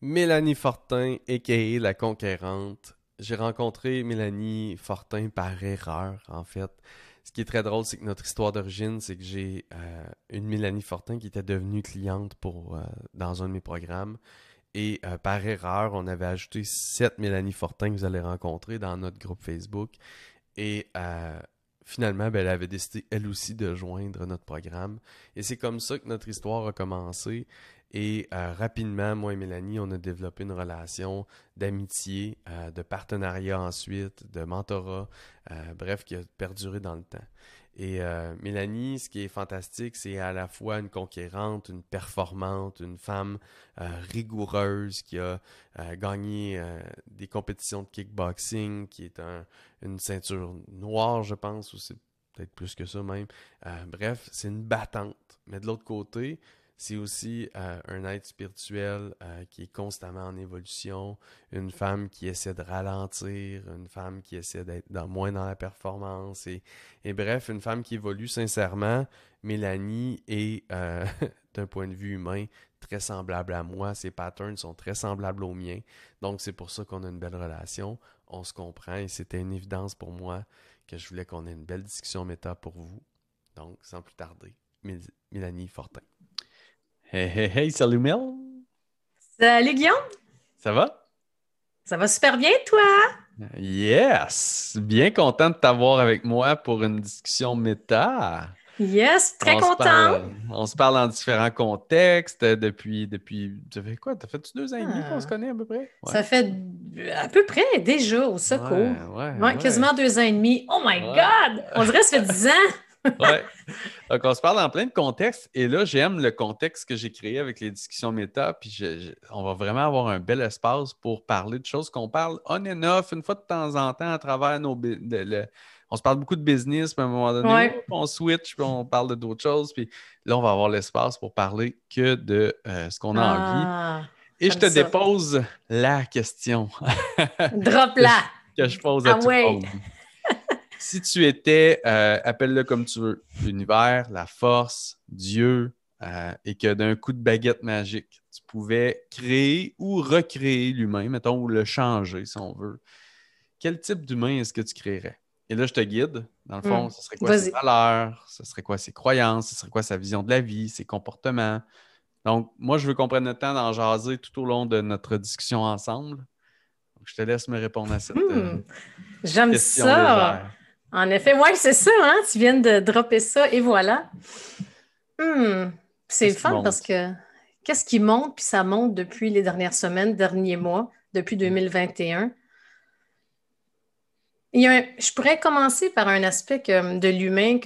Mélanie Fortin, a.k.a. La Conquérante. J'ai rencontré Mélanie Fortin par erreur, en fait. Ce qui est très drôle, c'est que notre histoire d'origine, c'est que j'ai euh, une Mélanie Fortin qui était devenue cliente euh, dans un de mes programmes. Et euh, par erreur, on avait ajouté cette Mélanie Fortin que vous allez rencontrer dans notre groupe Facebook. Et finalement, ben, elle avait décidé elle aussi de joindre notre programme. Et c'est comme ça que notre histoire a commencé. Et euh, rapidement, moi et Mélanie, on a développé une relation d'amitié, euh, de partenariat ensuite, de mentorat, euh, bref, qui a perduré dans le temps. Et Mélanie, ce qui est fantastique, c'est à la fois une conquérante, une performante, une femme rigoureuse qui a gagné des compétitions de kickboxing, qui est une ceinture noire, je pense, ou c'est peut-être plus que ça même. bref, c'est une battante. Mais de l'autre côté, c'est aussi euh, un être spirituel euh, qui est constamment en évolution, une femme qui essaie de ralentir, une femme qui essaie d'être moins dans la performance, et, bref, une femme qui évolue sincèrement. Mélanie est, euh, d'un point de vue humain, très semblable à moi. Ses patterns sont très semblables aux miens. Donc, c'est pour ça qu'on a une belle relation. On se comprend et c'était une évidence pour moi que je voulais qu'on ait une belle discussion méta pour vous. Donc, sans plus tarder, Mélanie Fortin. Hey, hey, hey, salut Mel. Salut Guillaume. Ça va? Ça va super bien, toi? Yes! Bien content de t'avoir avec moi pour une discussion méta. Yes, très content. on se parle en différents contextes depuis. depuis ça fait quoi? T'as fait deux ans et demi qu'on se ah. connaît à peu près? Ça fait à peu près déjà au secours. Ouais, ouais, quasiment deux ans et demi. Oh my God! On dirait que ça fait dix ans ouais. Donc, on se parle en plein de contextes. Et là, j'aime le contexte que j'ai créé avec les discussions méta. Puis, on va vraiment avoir un bel espace pour parler de choses qu'on parle on and off, une fois de temps en temps, à travers nos. on se parle beaucoup de business, puis à un moment donné, on switch, puis on parle de d'autres choses. Puis là, on va avoir l'espace pour parler que de euh, ce qu'on a envie. Ah, Et je te dépose la question. Drop-la. que, je pose à ah, tout monde. Si tu étais, euh, appelle-le comme tu veux, l'univers, la force, Dieu, euh, et que d'un coup de baguette magique, tu pouvais créer ou recréer l'humain, mettons, ou le changer si on veut, quel type d'humain est-ce que tu créerais? Et là, je te guide. Dans le fond, hmm. ce serait quoi ses valeurs, ce serait quoi ses croyances, ce serait quoi sa vision de la vie, ses comportements? Donc, moi, je veux qu'on prenne le temps d'en jaser tout au long de notre discussion ensemble. je te laisse me répondre à cette euh, J'aime ça. En effet, oui, c'est ça, hein? Tu viens de dropper ça et voilà. Hmm, c'est fun parce que qu'est-ce qui monte, puis ça monte depuis les dernières semaines, derniers mois, depuis 2021. Il je pourrais commencer par un aspect de l'humain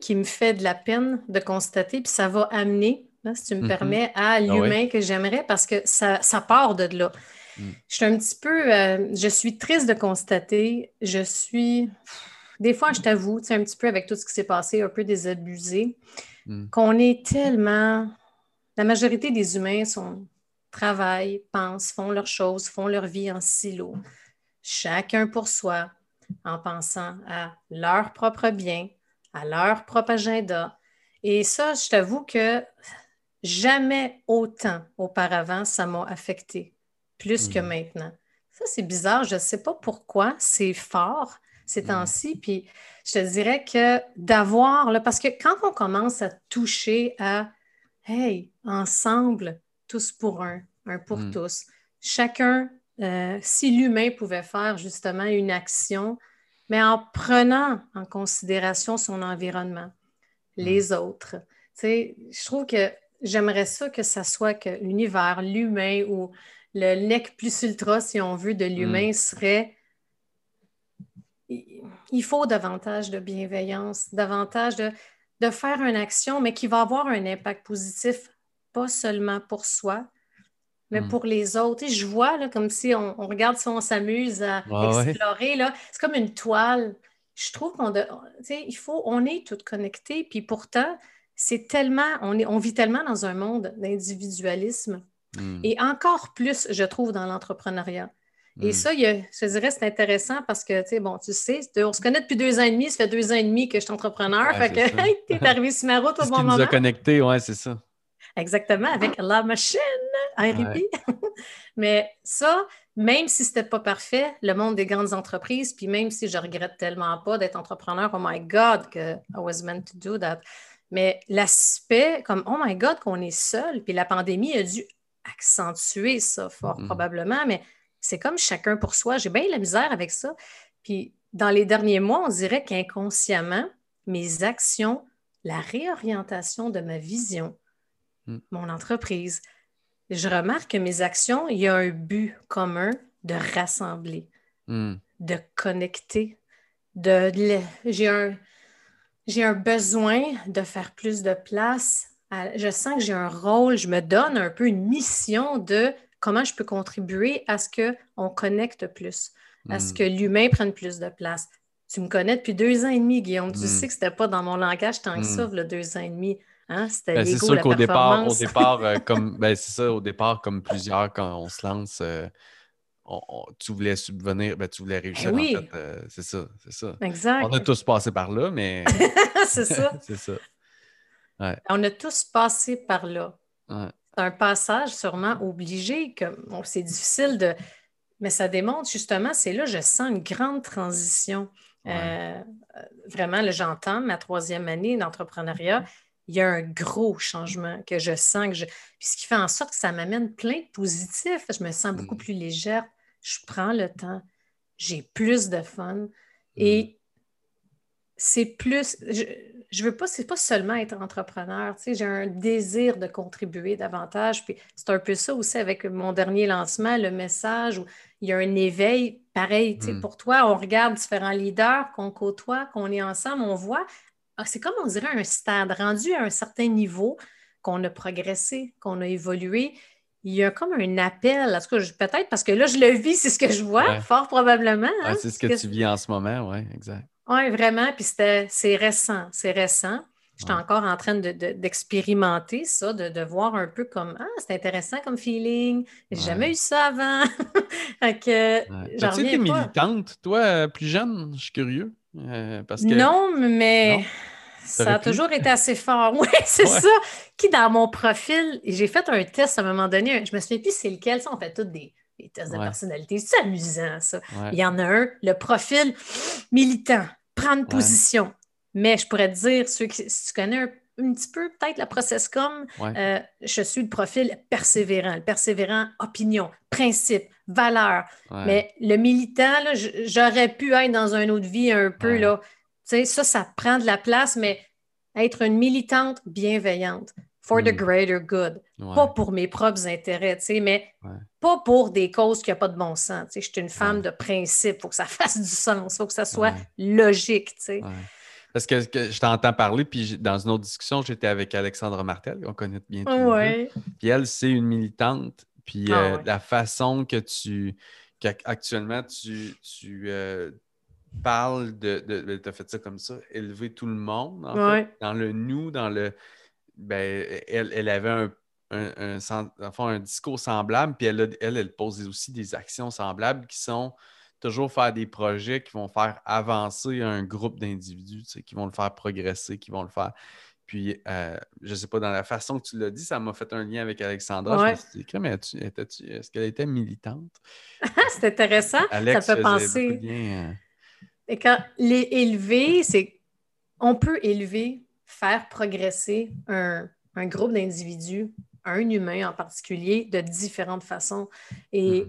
qui me fait de la peine de constater, puis ça va amener, si tu me mm-hmm. permets, à ah l'humain que j'aimerais parce que ça, ça part de là. Mm. Je suis un petit peu, euh, je suis triste de constater, je suis, des fois, je t'avoue, un petit peu avec tout ce qui s'est passé, un peu désabusé, mm. qu'on est tellement, la majorité des humains sont, travaillent, pensent, font leurs choses, font leur vie en silo, chacun pour soi, en pensant à leur propre bien, à leur propre agenda. Et ça, je t'avoue que jamais autant auparavant ça m'a affecté plus que mhm. maintenant. Ça, c'est bizarre. Je ne sais pas pourquoi. C'est fort ces mhm. temps-ci. Puis je te dirais que d'avoir, parce que quand on commence à toucher à, hey, ensemble, tous pour un, un pour mhm. tous, chacun, euh, si l'humain pouvait faire justement une action, mais en prenant en considération son environnement, les autres. Tu sais, je trouve que j'aimerais ça que ça soit que l'univers, l'humain ou le nec plus ultra, si on veut, de l'humain mm. serait il faut davantage de bienveillance, davantage de, de, faire une action, mais qui va avoir un impact positif, pas seulement pour soi, mais mm. pour les autres. Et je vois là, comme si on, regarde si on s'amuse à explorer. C'est comme une toile. Je trouve qu'on il faut, on est toutes connectés, puis pourtant, c'est tellement, on, est, on vit tellement dans un monde d'individualisme Hmm. Et encore plus, je trouve, dans l'entrepreneuriat. Et hmm. ça, je dirais, c'est intéressant parce que, tu sais, bon, tu sais, on se connaît depuis deux ans et demi, ça fait deux ans et demi que je suis entrepreneur. fait que, tu es arrivé sur ma route au bon moment. nous a connectés, ouais, c'est ça. Exactement, avec la machine, RIP. Mais ça, même si ce n'était pas parfait, le monde des grandes entreprises, puis même si je regrette tellement pas d'être entrepreneur, oh my God, que I was meant to do that. Mais l'aspect comme, oh my God, qu'on est seul, puis la pandémie a dû accentuer ça fort mm-hmm. probablement, mais c'est comme chacun pour soi. J'ai bien la misère avec ça. Puis dans les derniers mois, on dirait qu'inconsciemment, mes actions, la réorientation de ma vision, mm. mon entreprise, je remarque que mes actions, il y a un but commun de rassembler, mm. de connecter, de, j'ai un, j'ai un besoin de faire plus de place. Je sens que j'ai un rôle, je me donne un peu une mission de comment je peux contribuer à ce qu'on connecte plus, à ce mm. que l'humain prenne plus de place. Tu me connais depuis deux ans et demi, Guillaume. Tu mm. sais que ce n'était pas dans mon langage tant que ça, le deux ans et demi. Hein? C'était ben, C'est sûr qu'au départ, au départ euh, comme ben, c'est ça, au départ, comme plusieurs, quand on se lance, euh, tu voulais subvenir, ben, tu voulais réussir. Oui. En fait, euh, c'est ça, c'est ça. Exact. On a tous passé par là, mais. c'est ça. c'est ça. On a tous passé par là. C'est un passage sûrement obligé, que c'est difficile de. Mais ça démontre justement, c'est là, je sens une grande transition. Euh, vraiment, j'entends ma troisième année d'entrepreneuriat. Il y a un gros changement que je sens, que je... Puis ce qui fait en sorte que ça m'amène plein de positifs. Je me sens beaucoup mm. plus légère. Je prends le temps. J'ai plus de fun. Et mm. c'est plus. Je, je veux pas, c'est pas seulement être entrepreneur. Tu sais, j'ai un désir de contribuer davantage. Puis c'est un peu ça aussi avec mon dernier lancement, le message où il y a un éveil pareil. Tu sais, hmm. Pour toi, on regarde différents leaders qu'on côtoie, qu'on est ensemble, on voit. Ah, c'est comme on dirait un stade rendu à un certain niveau qu'on a progressé, qu'on a évolué. Il y a comme un appel, peut-être parce que là, je le vis, c'est ce que je vois, fort probablement. Hein, c'est ce que, tu vis en ce moment, oui, exact. Oui, vraiment. Puis c'est récent. C'est récent. J'étais encore en train d'expérimenter ça, de, voir un peu comme Ah, c'est intéressant comme feeling. J'ai jamais eu ça avant. que, tu été militante, toi, plus jeune? Je suis curieux. Euh, parce que... Non, mais. Ça a toujours été assez fort. Oui, c'est ça. Qui, dans mon profil, j'ai fait un test à un moment donné, je me souviens plus c'est lequel, ça, on fait tous des, les tests de personnalité. C'est amusant, ça. Il y en a un, le profil militant, prendre position. Mais je pourrais te dire, ceux qui, si tu connais un, petit peu peut-être la process comme, euh, je suis le profil persévérant, le persévérant opinion, principe, valeur. Mais le militant, j'aurais pu être dans une autre vie un peu, là. Tu sais, ça, ça prend de la place, mais être une militante bienveillante, for the hmm. greater good. Pas pour mes propres intérêts, tu sais, mais pas pour des causes qui n'ont pas de bon sens. Tu sais, je suis une femme de principe, il faut que ça fasse du sens, il faut que ça soit logique, tu sais. Parce que, je t'entends parler, puis dans une autre discussion, j'étais avec Alexandra Martel, qu'on connaît bien tous Puis elle, c'est une militante. Puis ah euh, la façon que tu. qu'actuellement, tu, tu euh, parles de. de tu as fait ça comme ça, élever tout le monde, en fait, dans le nous, dans le ben, elle, avait un, un, un, discours semblable, puis elle, elle, pose aussi des actions semblables qui sont toujours faire des projets qui vont faire avancer un groupe d'individus, qui vont le faire progresser, qui vont le faire. Puis, euh, je ne sais pas, dans la façon que tu l'as dit, ça m'a fait un lien avec Alexandra. Je me suis dit, mais est-ce qu'elle était militante? c'est intéressant. ça fait penser. Euh, Et quand les élever, c'est. On peut élever faire progresser un, groupe d'individus, un humain en particulier, de différentes façons. Et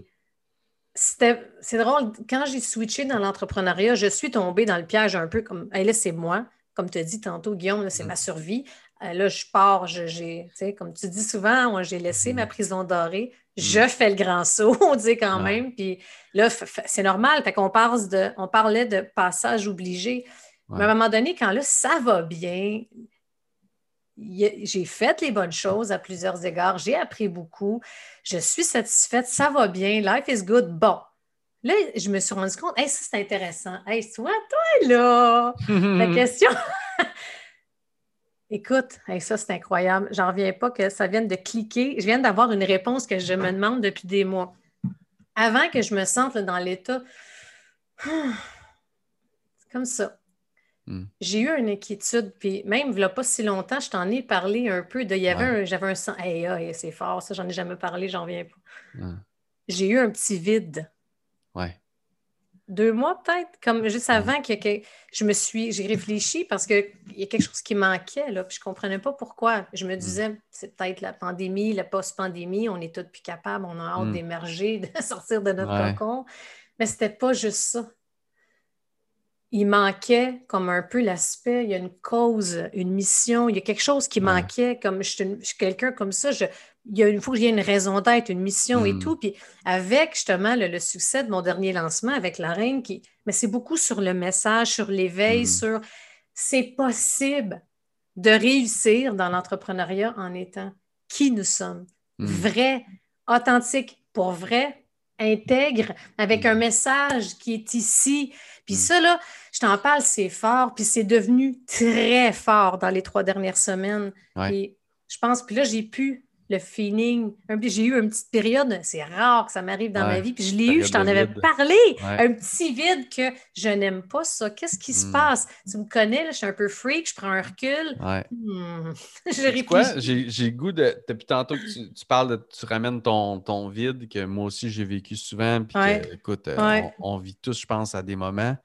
mm-hmm. c'est drôle, quand j'ai switché dans l'entrepreneuriat, je suis tombée dans le piège un peu comme, hey, là, c'est moi, comme tu as dit tantôt, Guillaume, c'est ma mm-hmm. survie. Euh, là, je pars, j'ai, comme tu dis souvent, j'ai laissé ma mm-hmm. prison dorée, je fais le grand saut, on dit quand même. Puis là, c'est normal. Fait qu'on de, on parlait de passage obligé. Mais à un moment donné, quand là, ça va bien, j'ai fait les bonnes choses à plusieurs égards, j'ai appris beaucoup, je suis satisfaite, ça va bien, life is good. Bon, là, je me suis rendu compte, hey, ça c'est intéressant. Hey, toi, toi, là, la question. Écoute, ça c'est incroyable. J'en reviens pas que ça vienne de cliquer. Je viens d'avoir une réponse que je me demande depuis des mois. Avant que je me sente dans l'état, c'est comme ça Hmm. J'ai eu une inquiétude, puis même il n'y a pas si longtemps, je t'en ai parlé un peu de. Il y avait j'avais un sang. Hey, c'est fort, ça, j'en ai jamais parlé, j'en viens pas. J'ai eu un petit vide. Ouais. Deux mois peut-être, comme juste avant que, je me suis. J'ai réfléchi parce qu'il y a quelque chose qui manquait, là, puis je ne comprenais pas pourquoi. Je me hmm. disais, c'est peut-être la pandémie, la post-pandémie, on est tous plus capables, on a hâte hmm. d'émerger, de sortir de notre cocon. Mais c'était pas juste ça il manquait comme un peu l'aspect, il y a une cause, une mission, il y a quelque chose qui manquait, comme je suis, quelqu'un comme ça, je, il, y a, faut qu'il y ait une raison d'être, une mission et hmm. tout. Puis avec justement le, succès de mon dernier lancement avec la reine, qui, mais c'est beaucoup sur le message, sur l'éveil, hmm. sur c'est possible de réussir dans l'entrepreneuriat en étant qui nous sommes, hmm. vrai, authentique, pour vrai, intègre, avec un message qui est ici. Puis ça, là, je t'en parle, c'est fort, puis c'est devenu très fort dans les trois dernières semaines. Et je pense, puis là, j'ai pu le feeling. J'ai eu une petite période, c'est rare que ça m'arrive dans ma vie, puis je l'ai eu, je t'en avais parlé, un petit vide que je n'aime pas ça. Qu'est-ce qui se hmm. passe? Tu me connais, je suis un peu freak, je prends un recul. Ouais. Hmm. J'ai goût de. Depuis tantôt que tu, parles de. Tu ramènes ton, ton vide, que moi aussi j'ai vécu souvent, puis que, écoute, euh, on, vit tous, je pense, à des moments.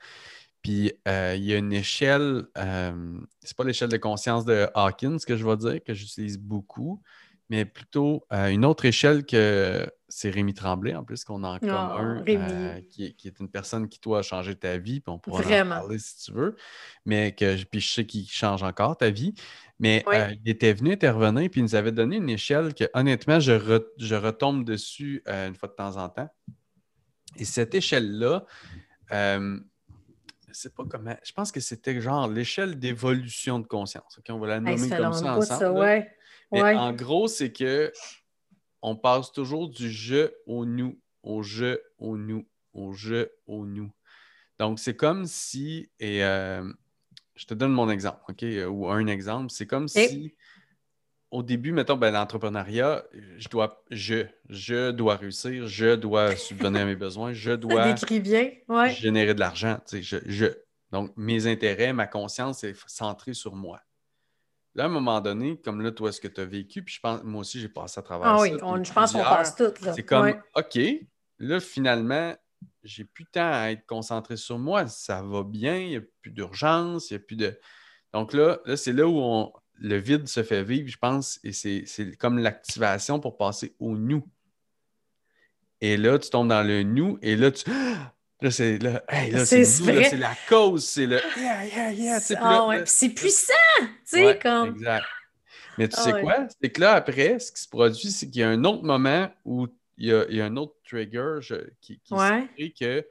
Puis euh, il y a une échelle, euh, c'est pas l'échelle de conscience de Hawkins que je vais dire, que j'utilise beaucoup, mais plutôt euh, une autre échelle que c'est Rémi Tremblay, en plus, qu'on a en commun, oh, qui, est une personne qui, toi, a changé ta vie, puis on pourra en parler si tu veux, mais que puis je sais qu'il change encore ta vie. Mais il était venu intervenir, puis il nous avait donné une échelle que, honnêtement, je, je retombe dessus une fois de temps en temps. Et cette échelle-là, sais pas comment. Je pense que c'était genre l'échelle d'évolution de conscience. On va la nommer comme ça ensemble. Mais en gros, c'est que on passe toujours du je au nous, au je au nous, au je au nous. Donc, c'est comme si, et euh, je te donne mon exemple, OK, ou un exemple, c'est comme si au début, mettons, ben, l'entrepreneuriat, je dois, je, je dois réussir, je dois subvenir à mes besoins, je dois générer de l'argent. Je, je. Donc, mes intérêts, ma conscience est centrée sur moi. Là, à un moment donné, comme là, toi, ce que tu as vécu, puis je pense, moi aussi, j'ai passé à travers ah, oui, je pense qu'on passe tout. C'est comme, OK, là, finalement, j'ai plus de temps à être concentré sur moi. Ça va bien, il n'y a plus d'urgence, il n'y a plus de. Donc là, là c'est là où on, le vide se fait vivre, je pense, et c'est comme l'activation pour passer au nous. Et là, tu tombes dans le nous, et là, tu. Là, c'est là, c'est c'est la cause, c'est le yeah, yeah, yeah. Ah, c'est puissant, tu sais, comme. Exact. Mais tu ah, sais quoi? C'est que là, après, ce qui se produit, c'est qu'il y a un autre moment où il y a, il y a un autre trigger qui, qui se que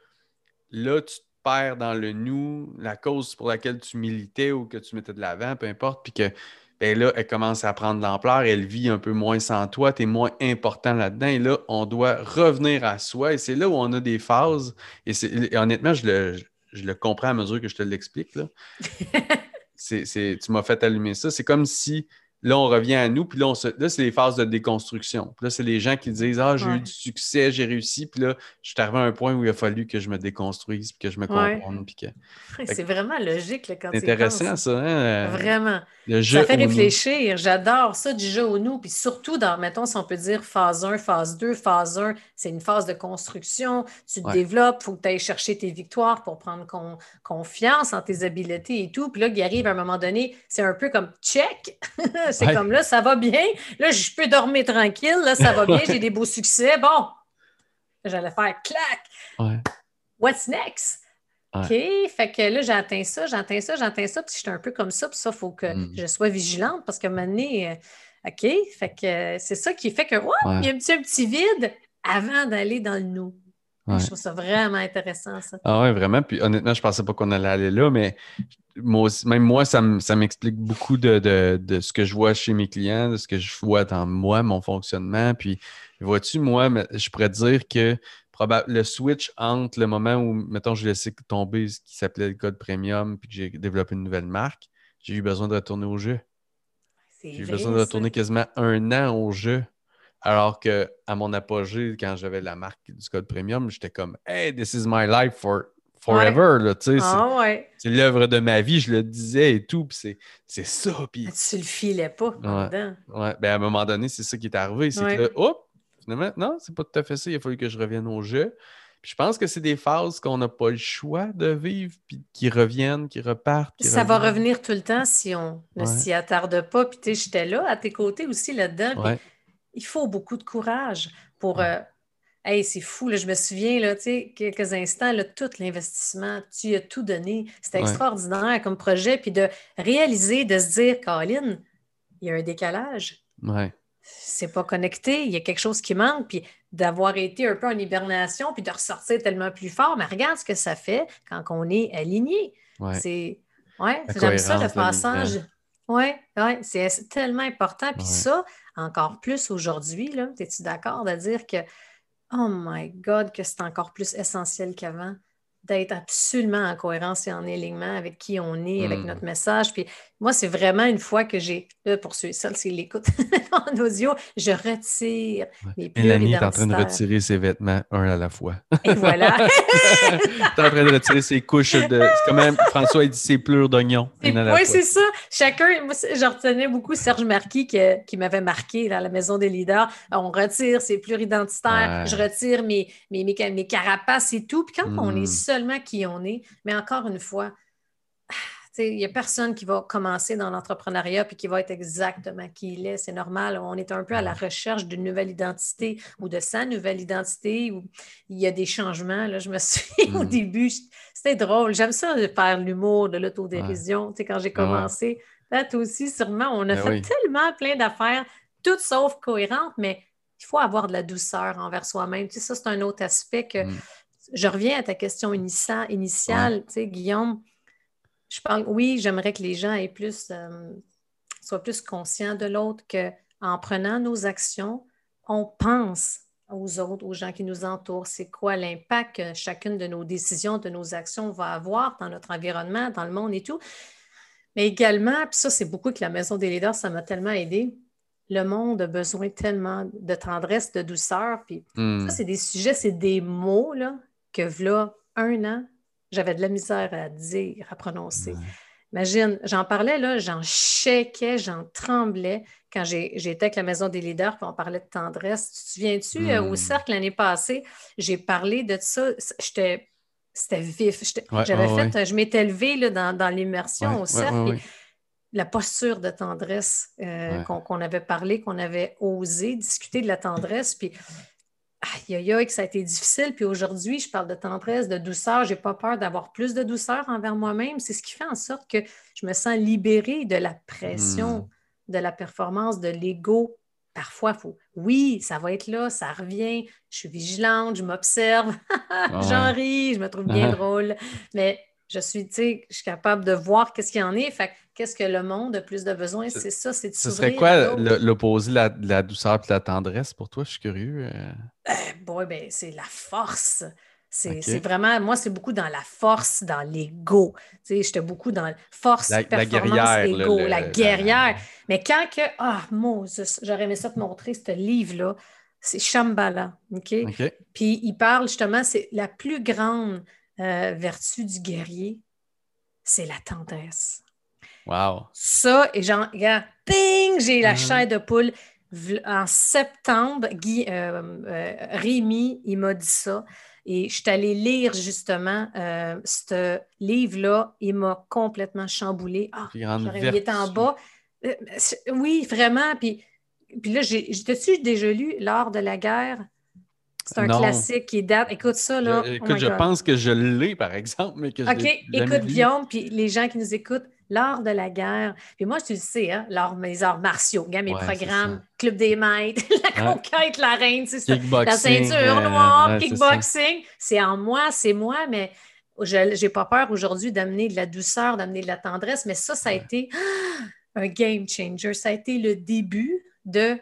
là, tu te perds dans le nous, la cause pour laquelle tu militais ou que tu mettais de l'avant, peu importe, puis que ben là, elle commence à prendre de l'ampleur, elle vit un peu moins sans toi, tu es moins important là-dedans. Et là, on doit revenir à soi. Et c'est là où on a des phases. Et, honnêtement, je le, je le, comprends à mesure que je te l'explique. tu m'as fait allumer ça. C'est comme si Là, on revient à nous, puis là, là c'est les phases de déconstruction. Puis là, c'est les gens qui disent Ah, j'ai eu du succès, j'ai réussi, puis là, je suis arrivé à un point où il a fallu que je me déconstruise, puis que je me comprenne. Puis que... C'est vraiment logique, là, quand C'est intéressant, ça. Hein? Vraiment. ça fait réfléchir. J'adore ça du jeu au nous, puis surtout dans, mettons, si on peut dire phase 1, phase 2, phase 1, c'est une phase de construction. Tu te développes, il faut que tu ailles chercher tes victoires pour prendre confiance en tes habiletés et tout. Puis là, il arrive à un moment donné, c'est un peu comme check. C'est comme là, ça va bien. Là, je peux dormir tranquille. Là, ça va bien. J'ai des beaux succès. Bon, j'allais faire clac. What's next? OK, fait que là, j'atteins ça, j'atteins ça, j'atteins ça, puis j'étais un peu comme ça, puis ça, il faut que mm. je sois vigilante parce que maintenant, euh, OK, fait que c'est ça qui fait que, il y a un petit, un petit vide avant d'aller dans le nous. Je trouve ça vraiment intéressant, ça. Ah ouais, vraiment. Puis honnêtement, je pensais pas qu'on allait aller là, mais moi même moi, ça m'explique beaucoup de, ce que je vois chez mes clients, de ce que je vois dans moi, mon fonctionnement. Puis, vois-tu, moi, je pourrais dire que le switch entre le moment où, mettons, je laissais tomber ce qui s'appelait le code premium, puis que j'ai développé une nouvelle marque, j'ai eu besoin de retourner au jeu. J'ai eu besoin de retourner quasiment un an au jeu. Alors que à mon apogée, quand j'avais la marque du code premium, j'étais comme Hey, this is my life for, forever, là, tu sais. Ah, ouais. C'est l'œuvre de ma vie, je le disais et tout, puis c'est ça. Puis... Ah, tu le filais pas ouais. ouais. Ben, à un moment donné, c'est ça qui est arrivé. C'est que, hop, finalement, non, c'est pas tout à fait ça. Il a fallu que je revienne au jeu. Puis je pense que c'est des phases qu'on n'a pas le choix de vivre, puis qui reviennent, qui repartent. ça va revenir tout le temps si on ne s'y attarde pas. Puis tu sais, j'étais là, à tes côtés aussi là-dedans. Il faut beaucoup de courage pour. Euh, hey, c'est fou, là, je me souviens, là, tu sais, quelques instants, là, tout l'investissement, tu as tout donné. C'était extraordinaire comme projet. Puis de réaliser, de se dire, Colin, il y a un décalage. Ouais c'est pas connecté, il y a quelque chose qui manque, puis d'avoir été un peu en hibernation, puis de ressortir tellement plus fort, mais regarde ce que ça fait quand on est aligné. C'est ouais, j'aime ça le passage. Oui, ouais, c'est tellement important. Puis ça, encore plus aujourd'hui, es-tu d'accord de dire que Oh my God, que c'est encore plus essentiel qu'avant? D'être absolument en cohérence et en alignement avec qui on est, avec hmm. notre message. Puis moi, c'est vraiment une fois que j'ai, là, pour ceux et qui l'écoutent en audio, je retire mes pures Mélanie est en train de retirer ses vêtements un à la fois. Et voilà. tu es en train de retirer ses couches de... C'est quand même, François, il dit ses pleurs d'oignon. Oui, c'est ça. Chacun, moi, je retenais beaucoup Serge Marquis qui, qui m'avait marqué dans la Maison des leaders. On retire ses pleurs identitaires, je retire mes, mes, mes, carapaces et tout. Puis quand on est hmm. Seulement qui on est, mais encore une fois, il n'y a personne qui va commencer dans l'entrepreneuriat puis qui va être exactement qui il est. C'est normal. On est un peu à la recherche d'une nouvelle identité ou de sa nouvelle identité. Où il y a des changements. Là, je me souviens au mm. début, c'était drôle. J'aime ça de faire l'humour, de l'autodérision. sais Quand j'ai commencé, là, toi aussi, sûrement, on a ben fait tellement plein d'affaires, toutes sauf cohérentes, mais il faut avoir de la douceur envers soi-même. Tu sais, ça, c'est un autre aspect que. Mm. Je reviens à ta question initiale, tu sais, Guillaume je parle, oui, j'aimerais que les gens aient plus, euh, soient plus conscients de l'autre, qu'en prenant nos actions, on pense aux autres, aux gens qui nous entourent. C'est quoi l'impact que chacune de nos décisions, de nos actions va avoir dans notre environnement, dans le monde et tout. Mais également, puis ça, c'est beaucoup que la Maison des leaders, ça m'a tellement aidé. Le monde a besoin tellement de tendresse, de douceur. Puis hmm. ça, c'est des sujets, c'est des mots là, que là, un an, j'avais de la misère à dire, à prononcer. Imagine, j'en parlais, là, j'en chéquais, j'en tremblais quand j'étais avec la Maison des leaders, puis on parlait de tendresse. Tu te souviens-tu, euh, au hmm. cercle l'année passée, j'ai parlé de ça. J'étais c'était vif. J'avais fait, je m'étais levée dans, l'immersion au cercle. la posture de tendresse euh, qu'on avait parlé, qu'on avait osé discuter de la tendresse. Puis aïe, aïe, aïe, que ça a été difficile. Puis aujourd'hui, je parle de tendresse, de douceur. Je n'ai pas peur d'avoir plus de douceur envers moi-même. C'est ce qui fait en sorte que je me sens libérée de la pression, hmm. de la performance, de l'ego. Parfois, il faut, oui, ça va être là, ça revient. Je suis vigilante, je m'observe, j'en ris, je me trouve bien drôle. Mais je suis, tu sais, je suis capable de voir qu'est-ce qu'il y en est. Fait qu'est-ce que le monde a plus de besoin? C'est ça, c'est de Ce serait quoi l'opposé de la, douceur et de la tendresse pour toi? Je suis curieux. Euh. Euh, ben, c'est la force. C'est vraiment, moi, c'est beaucoup dans la force, dans l'ego. Tu sais, j'étais beaucoup dans force, la, performance, la ego, la guerrière. Mais quand que, ah, oh, j'aurais aimé ça te montrer, ce livre-là, c'est Shambhala, OK? Puis il parle justement, c'est la plus grande euh, vertu du guerrier, c'est la tendresse. Wow. Ça, et genre, regarde, ping, j'ai la mm-hmm. chair de poule. En septembre, Guy, euh, euh, Rémi, il m'a dit ça. Et je suis allée lire justement ce livre-là. Il m'a complètement chamboulé. Ah, il était en bas. oui, vraiment. Puis, puis là, j'ai, tu déjà lu L'art de la guerre? C'est un classique qui date. Écoute ça, là. Oh écoute, je pense que je l'ai, par exemple, mais que OK, écoute, Guillaume, puis les gens qui nous écoutent, l'art de la guerre. Puis moi, tu le sais, hein, mes arts martiaux, mes programmes, Club des maîtres, la conquête, la reine, c'est la ceinture euh, noire, kickboxing. C'est en moi, c'est moi, mais je n'ai pas peur aujourd'hui d'amener de la douceur, d'amener de la tendresse, mais ça, ça a été un game changer. Ça a été le début de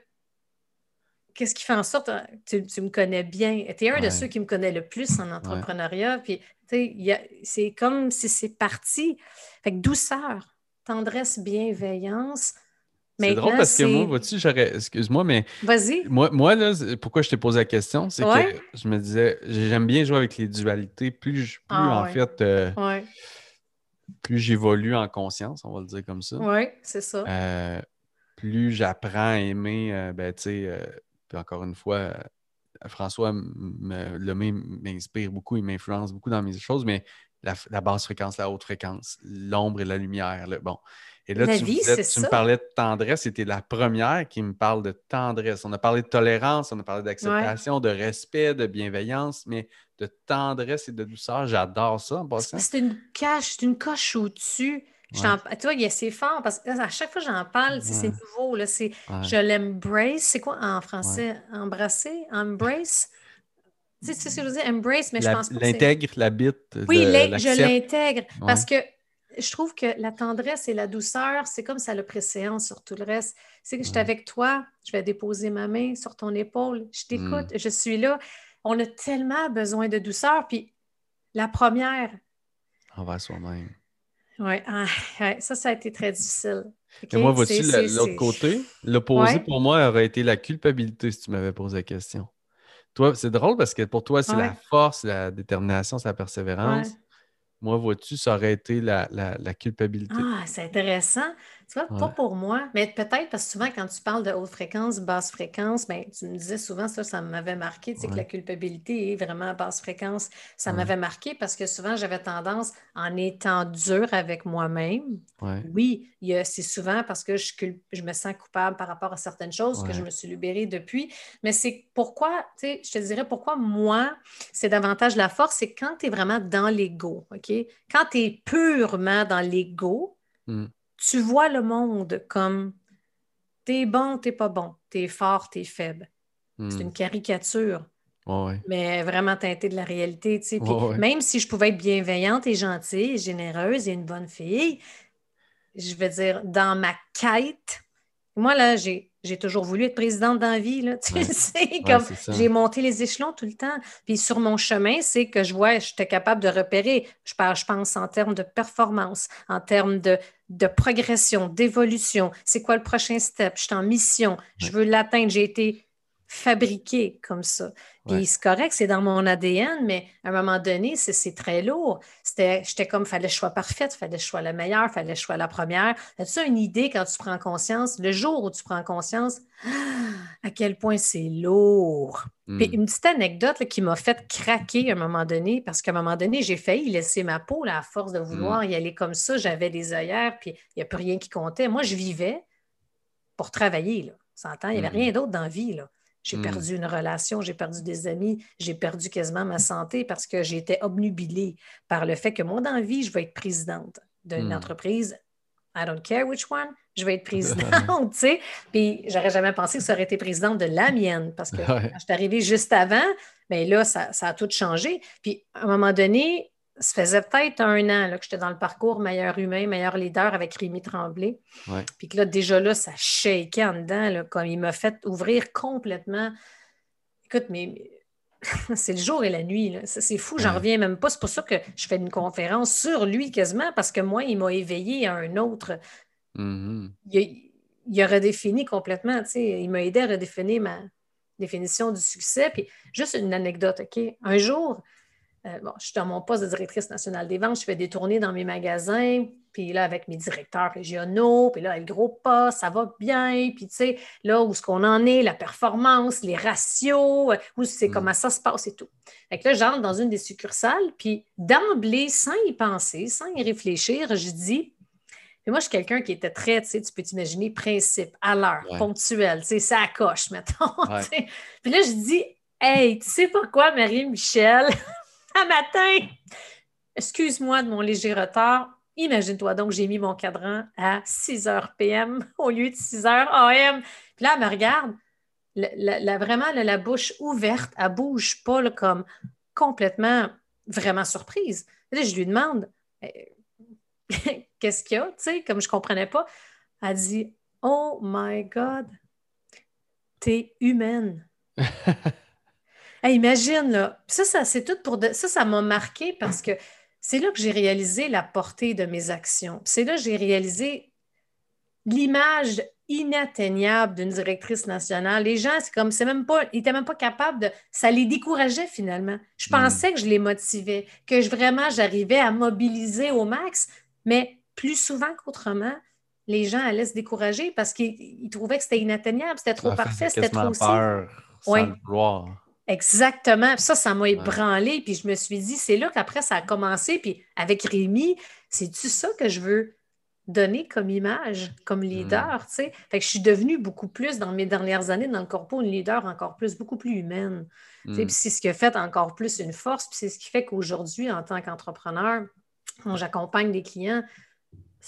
qu'est-ce qui fait en sorte, hein, tu, tu me connais bien, tu es un de ceux qui me connaît le plus en entrepreneuriat, puis c'est comme si c'est parti. Fait que douceur, tendresse, bienveillance, C'est drôle parce que moi, vois-tu, j'aurais. Excuse-moi, mais. Vas-y. Moi, moi, là, pourquoi je t'ai posé la question, c'est que je me disais, j'aime bien jouer avec les dualités. Plus, plus ah, en fait. Euh, plus j'évolue en conscience, on va le dire comme ça. Oui, c'est ça. Euh, plus j'apprends à aimer, euh, ben, tu sais, puis encore une fois, François Lemay m'inspire beaucoup, il m'influence beaucoup dans mes choses, mais la, basse fréquence, la haute fréquence, l'ombre et la lumière. bon. Et là, tu, me parlais de tendresse, c'était la première qui me parle de tendresse. On a parlé de tolérance, on a parlé d'acceptation, de respect, de bienveillance, mais de tendresse et de douceur, j'adore ça en passant. C'est une cache, c'est une coche au-dessus. Tu vois, il y a c'est fort parce qu'à chaque fois que j'en parle, c'est nouveau. Là, Je l'embrace. C'est quoi en français? Embrasser? Embrace? Tu sais ce que je veux dire? Embrace, mais je pense pas. L'intègre, l'habite. Oui, je l'intègre. Parce que je trouve que la tendresse et la douceur, c'est comme ça le préséance sur tout le reste. C'est que je suis avec toi, je vais déposer ma main sur ton épaule, je t'écoute, hmm. je suis là. On a tellement besoin de douceur. Puis la première. Envers soi-même. Oui, ah, ça, ça a été très difficile. Et moi, vois-tu l'autre côté? L'opposé pour moi aurait été la culpabilité si tu m'avais posé la question. Toi, c'est drôle parce que pour toi, c'est la force, la détermination, c'est la persévérance. Moi, vois-tu, ça aurait été la, culpabilité. Ah, c'est intéressant. Tu vois, pas pour moi, mais peut-être parce que souvent, quand tu parles de haute fréquence, basse fréquence, ben, tu me disais souvent ça, ça m'avait marqué, tu sais, que la culpabilité est vraiment à basse fréquence. Ça m'avait marqué parce que souvent, j'avais tendance, en étant dur avec moi-même, oui, c'est souvent parce que je, je, me sens coupable par rapport à certaines choses que je me suis libérée depuis, mais c'est pourquoi, tu sais, je te dirais pourquoi moi, c'est davantage la force, c'est quand tu es vraiment dans l'ego, OK? Quand tu es purement dans l'ego, mmh tu vois le monde comme t'es bon, t'es pas bon, t'es fort, t'es faible. C'est hmm. une caricature. Mais vraiment teintée de la réalité. Même si je pouvais être bienveillante et gentille, et généreuse et une bonne fille, je veux dire, dans ma quête, moi, là, j'ai j'ai toujours voulu être présidente dans la vie. Là, tu sais, comme j'ai monté les échelons tout le temps. Puis sur mon chemin, c'est que je vois, j'étais capable de repérer. Je, je pense en termes de performance, en termes de, de progression, d'évolution. C'est quoi le prochain step? Je suis en mission. Je veux l'atteindre. J'ai été fabriqué comme ça. Puis c'est correct, c'est dans mon ADN, mais à un moment donné, c'est très lourd. J'étais comme, fallait que je sois parfaite, fallait que je sois la meilleure, fallait que je sois la première. As-tu une idée quand tu prends conscience, le jour où tu prends conscience, à quel point c'est lourd? Puis hmm. une petite anecdote qui m'a fait craquer à un moment donné, parce qu'à un moment donné, j'ai failli laisser ma peau à force de vouloir hmm. y aller comme ça. J'avais des œillères, puis il n'y a plus rien qui comptait. Moi, je vivais pour travailler, là. Il n'y avait hmm. rien d'autre dans la vie, là. J'ai perdu une relation, j'ai perdu des amis, j'ai perdu quasiment ma santé parce que j'étais obnubilée par le fait que moi, dans la vie, je vais être présidente d'une entreprise. I don't care which one, je vais être présidente, tu sais. Puis j'aurais jamais pensé que ça aurait été présidente de la mienne parce que quand je suis arrivée juste avant, bien là, ça, ça, a tout changé. Puis à un moment donné, ça faisait peut-être un an là, que j'étais dans le parcours meilleur humain, meilleur leader avec Rémi Tremblay. Puis que là, déjà là, ça shakeait en dedans, là, comme il m'a fait ouvrir complètement. Écoute, mais c'est le jour et la nuit. C'est fou, j'en reviens même pas. C'est pour ça que je fais une conférence sur lui quasiment, parce que moi, il m'a éveillé à un autre. Mm-hmm. il, il, a redéfini complètement. Il m'a aidé à redéfinir ma définition du succès. Puis juste une anecdote, OK? Un jour, euh, bon, je suis dans mon poste de directrice nationale des ventes, je fais des tournées dans mes magasins, puis là, avec mes directeurs régionaux, puis là, le gros poste, ça va bien, puis tu sais, là, où est-ce qu'on en est, la performance, les ratios, euh, où c'est mm. comment ça se passe et tout. Fait que là, j'entre dans une des succursales, puis d'emblée, sans y penser, sans y réfléchir, je dis, puis moi, je suis quelqu'un qui était très, tu sais, tu peux t'imaginer, principe, à l'heure, ponctuel, tu sais, ça coche, mettons. Puis là, je dis, hey, tu sais pourquoi, Marie-Michel? un matin. Excuse-moi de mon léger retard. Imagine-toi donc, j'ai mis mon cadran à 6 h PM au lieu de 6 h AM. Puis là, elle me regarde, la, vraiment la bouche ouverte, elle bouge pas comme complètement vraiment surprise. là, je lui demande eh, Qu'est-ce qu'il y a? Tu sais, comme je ne comprenais pas. Elle dit Oh my God, t'es humaine. imagine, là. Ça, ça c'est tout pour. Ça, ça m'a marqué parce que c'est là que j'ai réalisé la portée de mes actions. C'est là que j'ai réalisé l'image inatteignable d'une directrice nationale. Les gens, c'est comme, c'est même pas, ils n'étaient même pas capables de. Ça les décourageait finalement. Je hmm. pensais que je les motivais, que je, vraiment j'arrivais à mobiliser au max, mais plus souvent qu'autrement, les gens allaient se décourager parce qu'ils trouvaient que c'était inatteignable, c'était trop parfait, c'était trop peur sans le vouloir. Exactement. Ça, ça m'a ébranlé. Puis je me suis dit, c'est là qu'après, ça a commencé. Puis avec Rémi, c'est-tu ça que je veux donner comme image, comme hmm. leader, tu sais? Fait que je suis devenue beaucoup plus, dans mes dernières années, dans le corpo, une leader encore plus, beaucoup plus humaine. Hmm. Puis c'est ce qui a fait encore plus une force. Puis c'est ce qui fait qu'aujourd'hui, en tant qu'entrepreneur, quand j'accompagne des clients,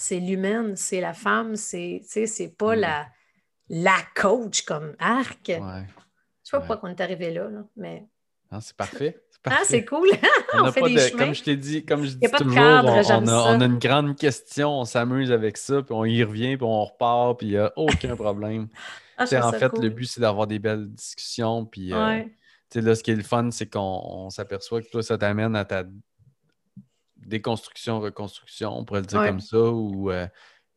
c'est l'humaine, c'est la femme, c'est, c'est pas hmm. la, la coach comme arc. Ouais. Je sais pas pourquoi on est arrivé là, mais. c'est parfait. Ah, c'est cool. on, fait des Comme je t'ai dit, comme je dis toujours, on, a, une grande question, on s'amuse avec ça, puis on y revient, puis on repart, puis il n'y a aucun problème. ah, en fait, le but, c'est d'avoir des belles discussions. Puis, euh, là, ce qui est le fun, c'est qu'on s'aperçoit que toi, ça t'amène à ta déconstruction, reconstruction, on pourrait le dire comme ça, ou euh,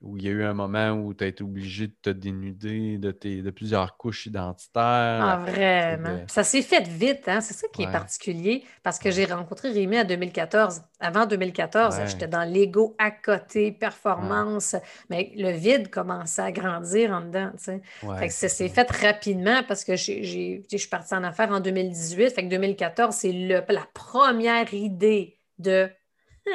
où il y a eu un moment où tu as été obligé de te dénuder de, tes, de plusieurs couches identitaires. Ah, vraiment. Ça s'est fait vite, hein? c'est ça qui est particulier, parce que j'ai rencontré Rémi en 2014. Avant 2014, j'étais dans l'ego à côté, performance, mais le vide commençait à grandir en dedans. Fait que ça s'est fait rapidement parce que je suis partie en affaires en 2018. Fait que 2014, c'est la première idée de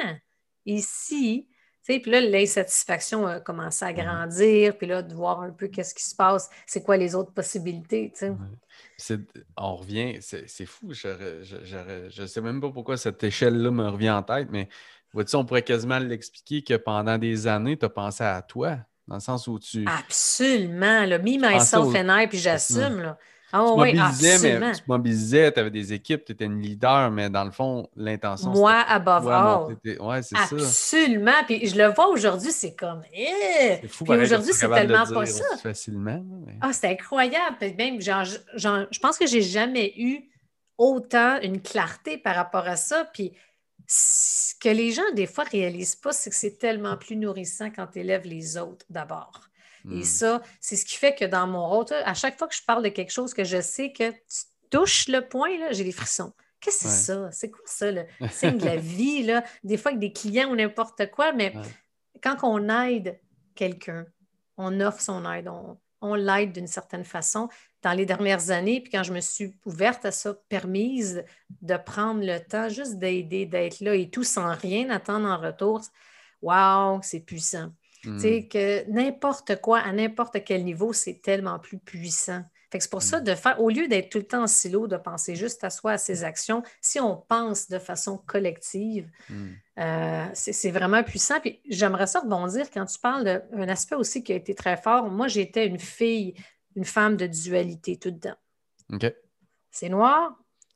hein, ici, puis là, l'insatisfaction a commencé à grandir, puis là, de voir un peu qu'est-ce qui se passe, c'est quoi les autres possibilités. On revient, c'est fou, je ne sais même pas pourquoi cette échelle-là me revient en tête, mais vois-tu, on pourrait quasiment l'expliquer que pendant des années, tu as pensé à toi, dans le sens où tu. Absolument, là, me, myself and I, puis j'assume. Là. Ah tu mobilisais, mais tu mobilisais, tu avais des équipes, tu étais une leader, mais dans le fond, l'intention. Moi, above all. Ouais, c'est ça. Absolument. Puis je le vois aujourd'hui, c'est comme. Eh! C'est fou, Puis aujourd'hui, c'est tellement pas ça. Facilement. Ah, c'est incroyable. même, genre, je pense que j'ai jamais eu autant une clarté par rapport à ça. Puis ce que les gens, des fois, réalisent pas, c'est que c'est tellement plus nourrissant quand tu élèves les autres d'abord. Et hmm. ça, c'est ce qui fait que dans mon rôle, à chaque fois que je parle de quelque chose que je sais que tu touches le point, j'ai des frissons. Qu'est-ce que c'est ça? C'est quoi ça, le signe de la vie? Là? Des fois, avec des clients ou n'importe quoi, mais quand on aide quelqu'un, on offre son aide, on, on l'aide d'une certaine façon. Dans les dernières années, puis quand je me suis ouverte à ça, permise de prendre le temps juste d'aider, d'être là et tout sans rien attendre en retour, waouh, c'est puissant. C'est hmm. Que n'importe quoi, à n'importe quel niveau, c'est tellement plus puissant. c'est pour ça, hmm. de faire, au lieu d'être tout le temps en silo, de penser juste à soi, à ses actions, si on pense de façon collective, hmm. euh, c'est vraiment puissant. Puis j'aimerais ça rebondir quand tu parles d'un aspect aussi qui a été très fort. Moi, j'étais une fille, une femme de dualité tout dedans. C'est noir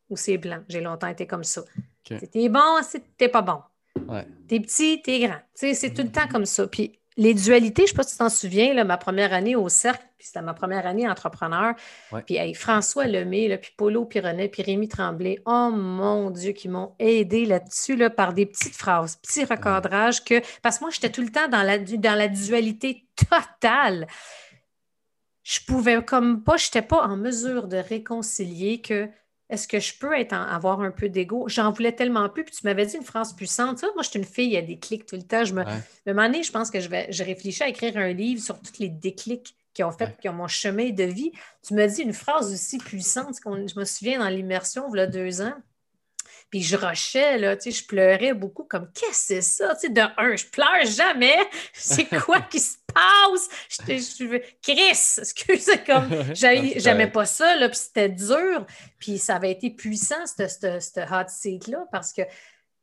ou c'est blanc? J'ai longtemps été comme ça. T'es bon, t'es pas bon. T'es petit, t'es grand. C'est tout le temps comme ça. Puis les dualités, je ne sais pas si tu t'en souviens, là, ma première année au cercle, puis c'était ma première année entrepreneur. Puis François Lemay, puis Polo Pironnet, puis Rémi Tremblay, oh mon Dieu, qui m'ont aidé là-dessus là, par des petites phrases, petits recadrages que. Parce que moi, j'étais tout le temps dans la, dans la dualité totale. Je pouvais comme pas, je n'étais pas en mesure de réconcilier que est-ce que je peux être avoir un peu d'ego? J'en voulais tellement plus. Puis tu m'avais dit une phrase puissante. moi, je suis une fille, il y a des clics tout le temps. Je me... À un moment donné, je pense que je vais je réfléchis à écrire un livre sur tous les déclics qui ont fait, qui ont mon chemin de vie. Tu m'as dit une phrase aussi puissante. Je me souviens dans l'immersion, il y a deux ans. Puis je rushais, là, tu sais, je pleurais beaucoup, comme qu'est-ce que c'est ça? Tu sais, de un, je pleure jamais. C'est quoi qui se passe? Je, je, Chris, excusez, comme j'aimais pas ça, là, puis c'était dur. Puis ça avait été puissant, ce hot seat-là, parce que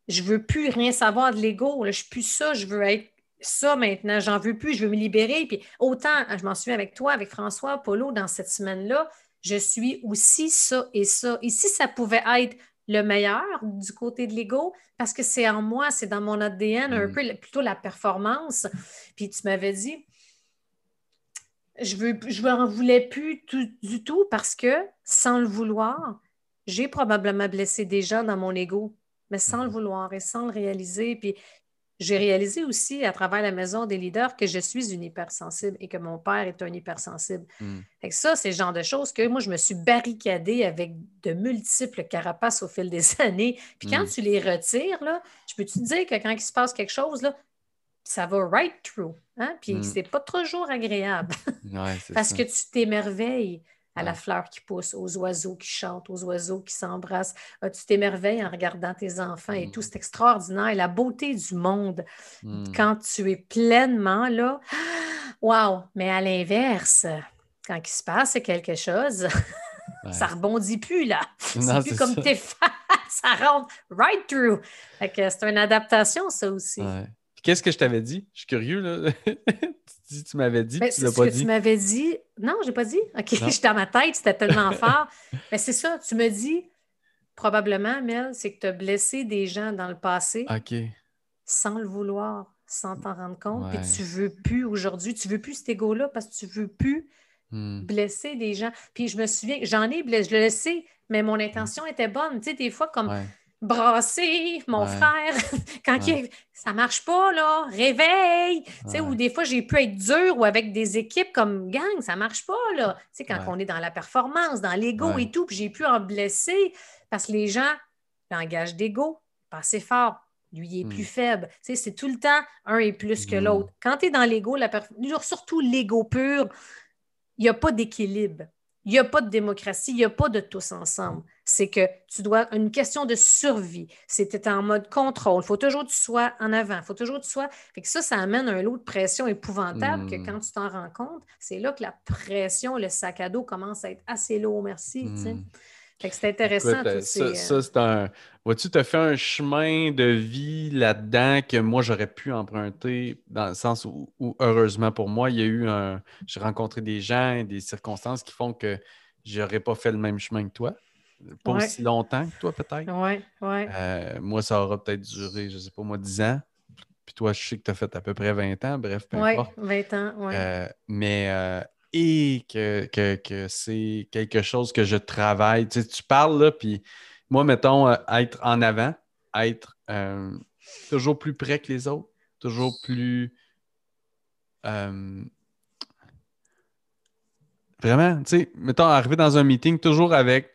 je veux plus rien savoir de l'ego. Je suis plus ça, je veux être ça maintenant, j'en veux plus, je veux me libérer. Puis autant, je m'en souviens avec toi, avec François, Polo, dans cette semaine-là, je suis aussi ça et ça. Et si ça pouvait être le meilleur du côté de l'ego parce que c'est en moi, c'est dans mon ADN, un mm. peu plutôt la performance. Puis tu m'avais dit, je veux, je n'en voulais plus du tout parce que sans le vouloir, j'ai probablement blessé des gens dans mon ego, mais sans le mm. vouloir et sans le réaliser. Puis j'ai réalisé aussi à travers la maison des leaders que je suis une hypersensible et que mon père est un hypersensible. Hmm. ça, c'est le genre de choses que moi, je me suis barricadée avec de multiples carapaces au fil des années. Puis quand Hmm. tu les retires, là, je peux te dire que quand il se passe quelque chose, là, ça va right through. Hein? Puis Hmm. c'est pas toujours agréable Ouais, parce ça. que tu t'émerveilles à la fleur qui pousse, aux oiseaux qui chantent, aux oiseaux qui s'embrassent. Tu t'émerveilles en regardant tes enfants et tout? C'est extraordinaire. La beauté du monde Hmm. quand tu es pleinement là. Wow! Mais à l'inverse, quand il se passe quelque chose, Ouais. ça rebondit plus là. C'est plus comme tes fesses, ça rentre right through. C'est une adaptation, ça aussi. Ouais. Qu'est-ce que je t'avais dit? Je suis curieux, là. tu tu m'avais dit, Ben, tu l'as pas que dit. tu m'avais dit. Non, j'ai pas dit. OK, j'étais dans ma tête, c'était tellement fort. Mais c'est ça, tu me dis, probablement, Mel, c'est que tu as blessé des gens dans le passé sans le vouloir, sans t'en rendre compte. Puis tu veux plus aujourd'hui, tu veux plus cet ego-là parce que tu veux plus Hmm. blesser des gens. Puis je me souviens, j'en ai blessé, je le sais, mais mon intention était bonne. Tu sais, des fois, comme Ouais. Brasser mon Ouais. frère, quand Ouais. il- ça marche pas, là, réveille. Tu sais, Ouais. ou des fois, j'ai pu être dur ou avec des équipes comme gang, ça marche pas, là. Tu sais, quand on est dans la performance, dans l'ego et tout, puis j'ai pu en blesser parce que les gens, langage d'ego, pas assez fort. Lui, il est Hmm. plus faible. Tu sais, c'est tout le temps un est plus que Hmm. l'autre. Quand tu es dans l'ego, la perf- surtout l'ego pur, il n'y a pas d'équilibre. Il n'y a pas de démocratie, il n'y a pas de tous ensemble. C'est que tu dois, une question de survie. C'était en mode contrôle. Il faut toujours que tu sois en avant. Il faut toujours que tu sois. Fait que ça, ça amène un lot de pression épouvantable que Mm. quand tu t'en rends compte, c'est là que la pression, le sac à dos commence à être assez lourd, merci. Hmm. Fait que c'est intéressant. Écoute, ça, ces, euh, ça, c'est un. Vois-tu, tu as fait un chemin de vie là-dedans que moi, j'aurais pu emprunter dans le sens où, où, heureusement pour moi, il y a eu un. J'ai rencontré des gens et des circonstances qui font que j'aurais pas fait le même chemin que toi. Pas Ouais. aussi longtemps que toi, peut-être. Oui, oui. Euh, moi, ça aura peut-être duré, je sais pas, moi, 10 ans. Puis toi, je sais que tu as fait à peu près 20 ans, bref, peu Oui, importe. 20 ans, oui. Euh, mais euh, et que, que- que c'est quelque chose que je travaille. Tu, sais, tu parles là, puis moi, mettons, euh, être en avant, être toujours plus près que les autres, toujours plus. vraiment, tu sais, mettons, arriver dans un meeting toujours avec.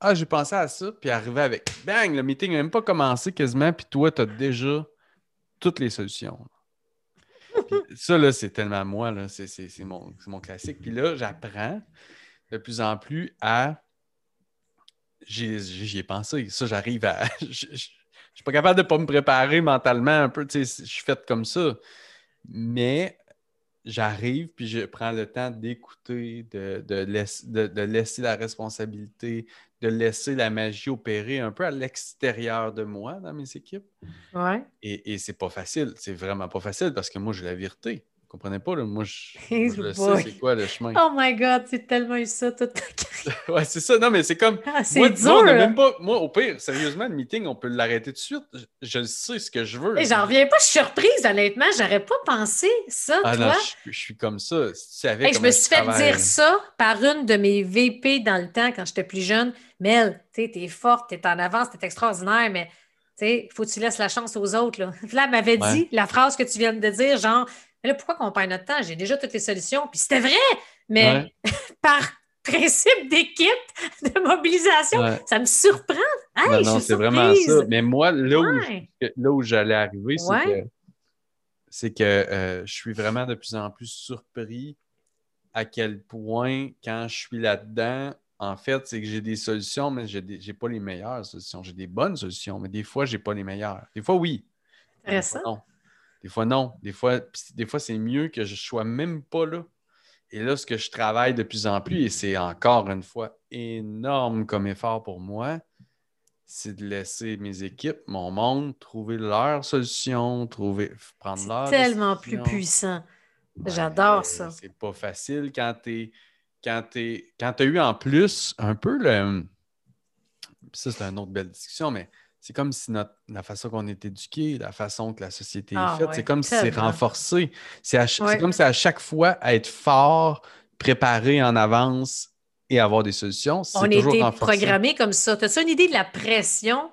Ah, j'ai pensé à ça, puis arriver avec. Bang, le meeting n'a même pas commencé quasiment, puis toi, tu as déjà toutes les solutions. Ça, là, c'est tellement moi, là. C'est, c'est- c'est mon, c'est mon classique. Puis là, j'apprends de plus en plus à. J'y, j'y ai pensé. Ça, j'arrive à. Je, je suis pas capable de pas me préparer mentalement un peu. Tu sais, je suis faite comme ça. Mais j'arrive, puis je prends le temps d'écouter, de, de, de laisser la responsabilité, de laisser la magie opérer un peu à l'extérieur de moi dans mes équipes. Ouais. Et, et c'est pas facile. C'est vraiment pas facile parce que moi, j'ai la vérité. Vous comprenez pas? Là? Moi, je, le sais, c'est quoi le chemin. Oh my God, c'est tellement eu ça toute ta carrière. ouais, c'est ça. Non, mais c'est comme. Ah, c'est Moi, dur. moi, on même pas, moi, au pire, sérieusement, le meeting, on peut l'arrêter tout de suite. Je, sais ce que je veux. Et j'en reviens pas, je suis surprise, honnêtement. J'aurais pas pensé ça, Ah toi. non, je, je suis comme ça. Tu Hey, je me suis fait dire ça par une de mes VP dans le temps quand j'étais plus jeune. Mel, tu sais, t'es forte, t'es en avance, t'es extraordinaire, mais tu sais, il faut que tu laisses la chance aux autres. Là, là m'avait Ouais. dit la phrase que tu viens de dire, genre, mais là, pourquoi qu'on perd notre temps? J'ai déjà toutes les solutions. Puis c'était vrai, mais Ouais, par principe d'équipe, de mobilisation, ouais. ça me surprend. Hey, non, je c'est vraiment ça. Mais moi, là où, Ouais. que- là où j'allais arriver, c'est que, c'est que euh, je suis vraiment de plus en plus surpris à quel point, quand je suis là-dedans, en fait, c'est que j'ai des solutions, mais des- j'ai pas les meilleures solutions. J'ai des bonnes solutions, mais des fois, j'ai pas les meilleures. Des fois, oui. Intéressant. Des fois, non. Des fois, des fois c'est mieux que je sois même pas là. Et là, ce que je travaille de plus en plus, et c'est encore une fois énorme comme effort pour moi, c'est de laisser mes équipes, mon monde, trouver leur solution, trouver, prendre leur C'est tellement plus puissant. J'adore ça. C'est pas facile quand tu quand t'es- quand tu as eu en plus un peu le. Ça, c'est une autre belle discussion, mais c'est comme si notre, la façon qu'on est éduqué, la façon que la société est Ah faite, ouais, c'est comme si c'est renforcé. C'est Ouais. comme si à chaque fois, à être fort, préparé en avance et avoir des solutions, c'est On toujours renforcé. programmé comme ça. As-tu une idée de la pression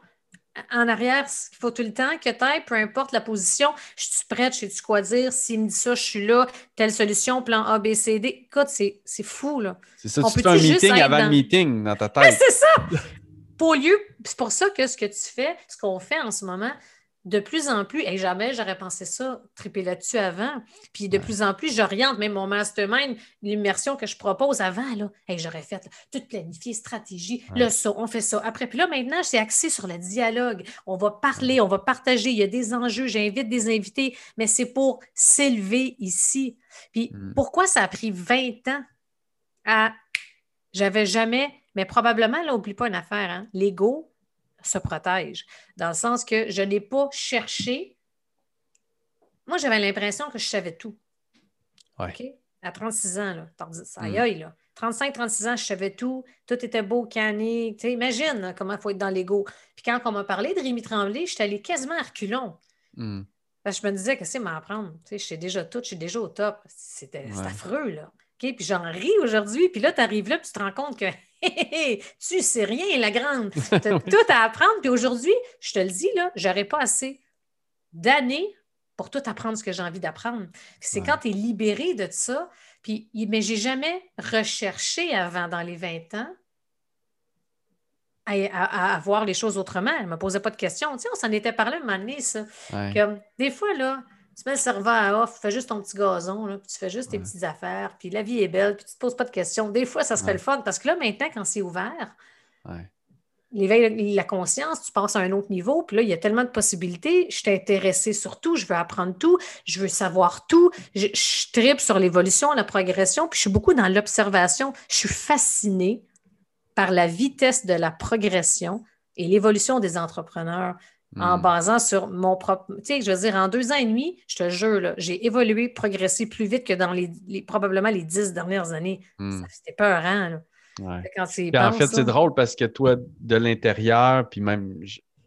en arrière, il faut tout le temps que tu ailles, peu importe la position. Je suis prête, je sais quoi dire? S'il me dit ça, je suis là. Telle solution, plan A, B, C, D. Écoute, c'est fou, là. C'est ça, tu fais un meeting avant le meeting dans ta tête. c'est ça! Pour lieu, c'est pour ça que ce que tu fais, ce qu'on fait en ce moment, de plus en plus, et jamais j'aurais pensé ça, triper là-dessus avant. Puis de plus en plus, j'oriente même mon mastermind, l'immersion que je propose avant, là, et j'aurais fait toute planifier, stratégie, le saut, on fait ça. Après, puis là, maintenant, c'est axé sur le dialogue. On va parler, on va partager, il y a des enjeux, j'invite des invités, mais c'est pour s'élever ici. Puis mm. pourquoi ça a pris 20 ans à. J'avais jamais, mais probablement, là, n'oublie pas une affaire, hein? l'ego, se protège. Dans le sens que je n'ai pas cherché. Moi, j'avais l'impression que je savais tout. OK? À 36 ans, là. Ça mm. aïe, là. 35, 36 ans, je savais tout. Tout était beau, canné. Imagine comment il faut être dans l'ego. Puis quand on m'a parlé de Rémi Tremblay, j'étais allée quasiment à reculons. Mm. Parce que je me disais, qu'est-ce que c'est m'apprendre? Tu sais, je sais déjà tout, je suis déjà au top. C'était affreux, là. Puis j'en ris aujourd'hui. Puis là, tu arrives là, puis tu te rends compte que tu sais rien, la grande. Tu as tout à apprendre. Puis aujourd'hui, je te le dis, là, j'aurais pas assez d'années pour tout apprendre ce que j'ai envie d'apprendre. C'est quand tu es libéré de ça. Puis, mais j'ai jamais recherché avant, dans les 20 ans, à, voir les choses autrement. Elle ne me posait pas de questions. Tu sais, on s'en était parlé un moment donné, ça. des fois, là, tu mets le serveur à off, tu fais juste ton petit gazon, là, puis tu fais juste tes petites affaires, puis la vie est belle, puis tu ne te poses pas de questions. Des fois, ça serait le fun, parce que là, maintenant, quand c'est ouvert, l'éveil, la conscience, tu passes à un autre niveau, puis là, il y a tellement de possibilités. Je suis intéressée sur tout, je veux apprendre tout, je veux savoir tout, je, je tripe sur l'évolution, la progression, puis je suis beaucoup dans l'observation. Je suis fascinée par la vitesse de la progression et l'évolution des entrepreneurs en hmm. basant sur mon propre. Tu sais, je veux dire, en deux ans et demi, je te jure, j'ai évolué, progressé plus vite que dans les, probablement les dix dernières années. Hmm. C'était peurant. Là. Quand en fait, c'est drôle parce que toi, de l'intérieur, puis même,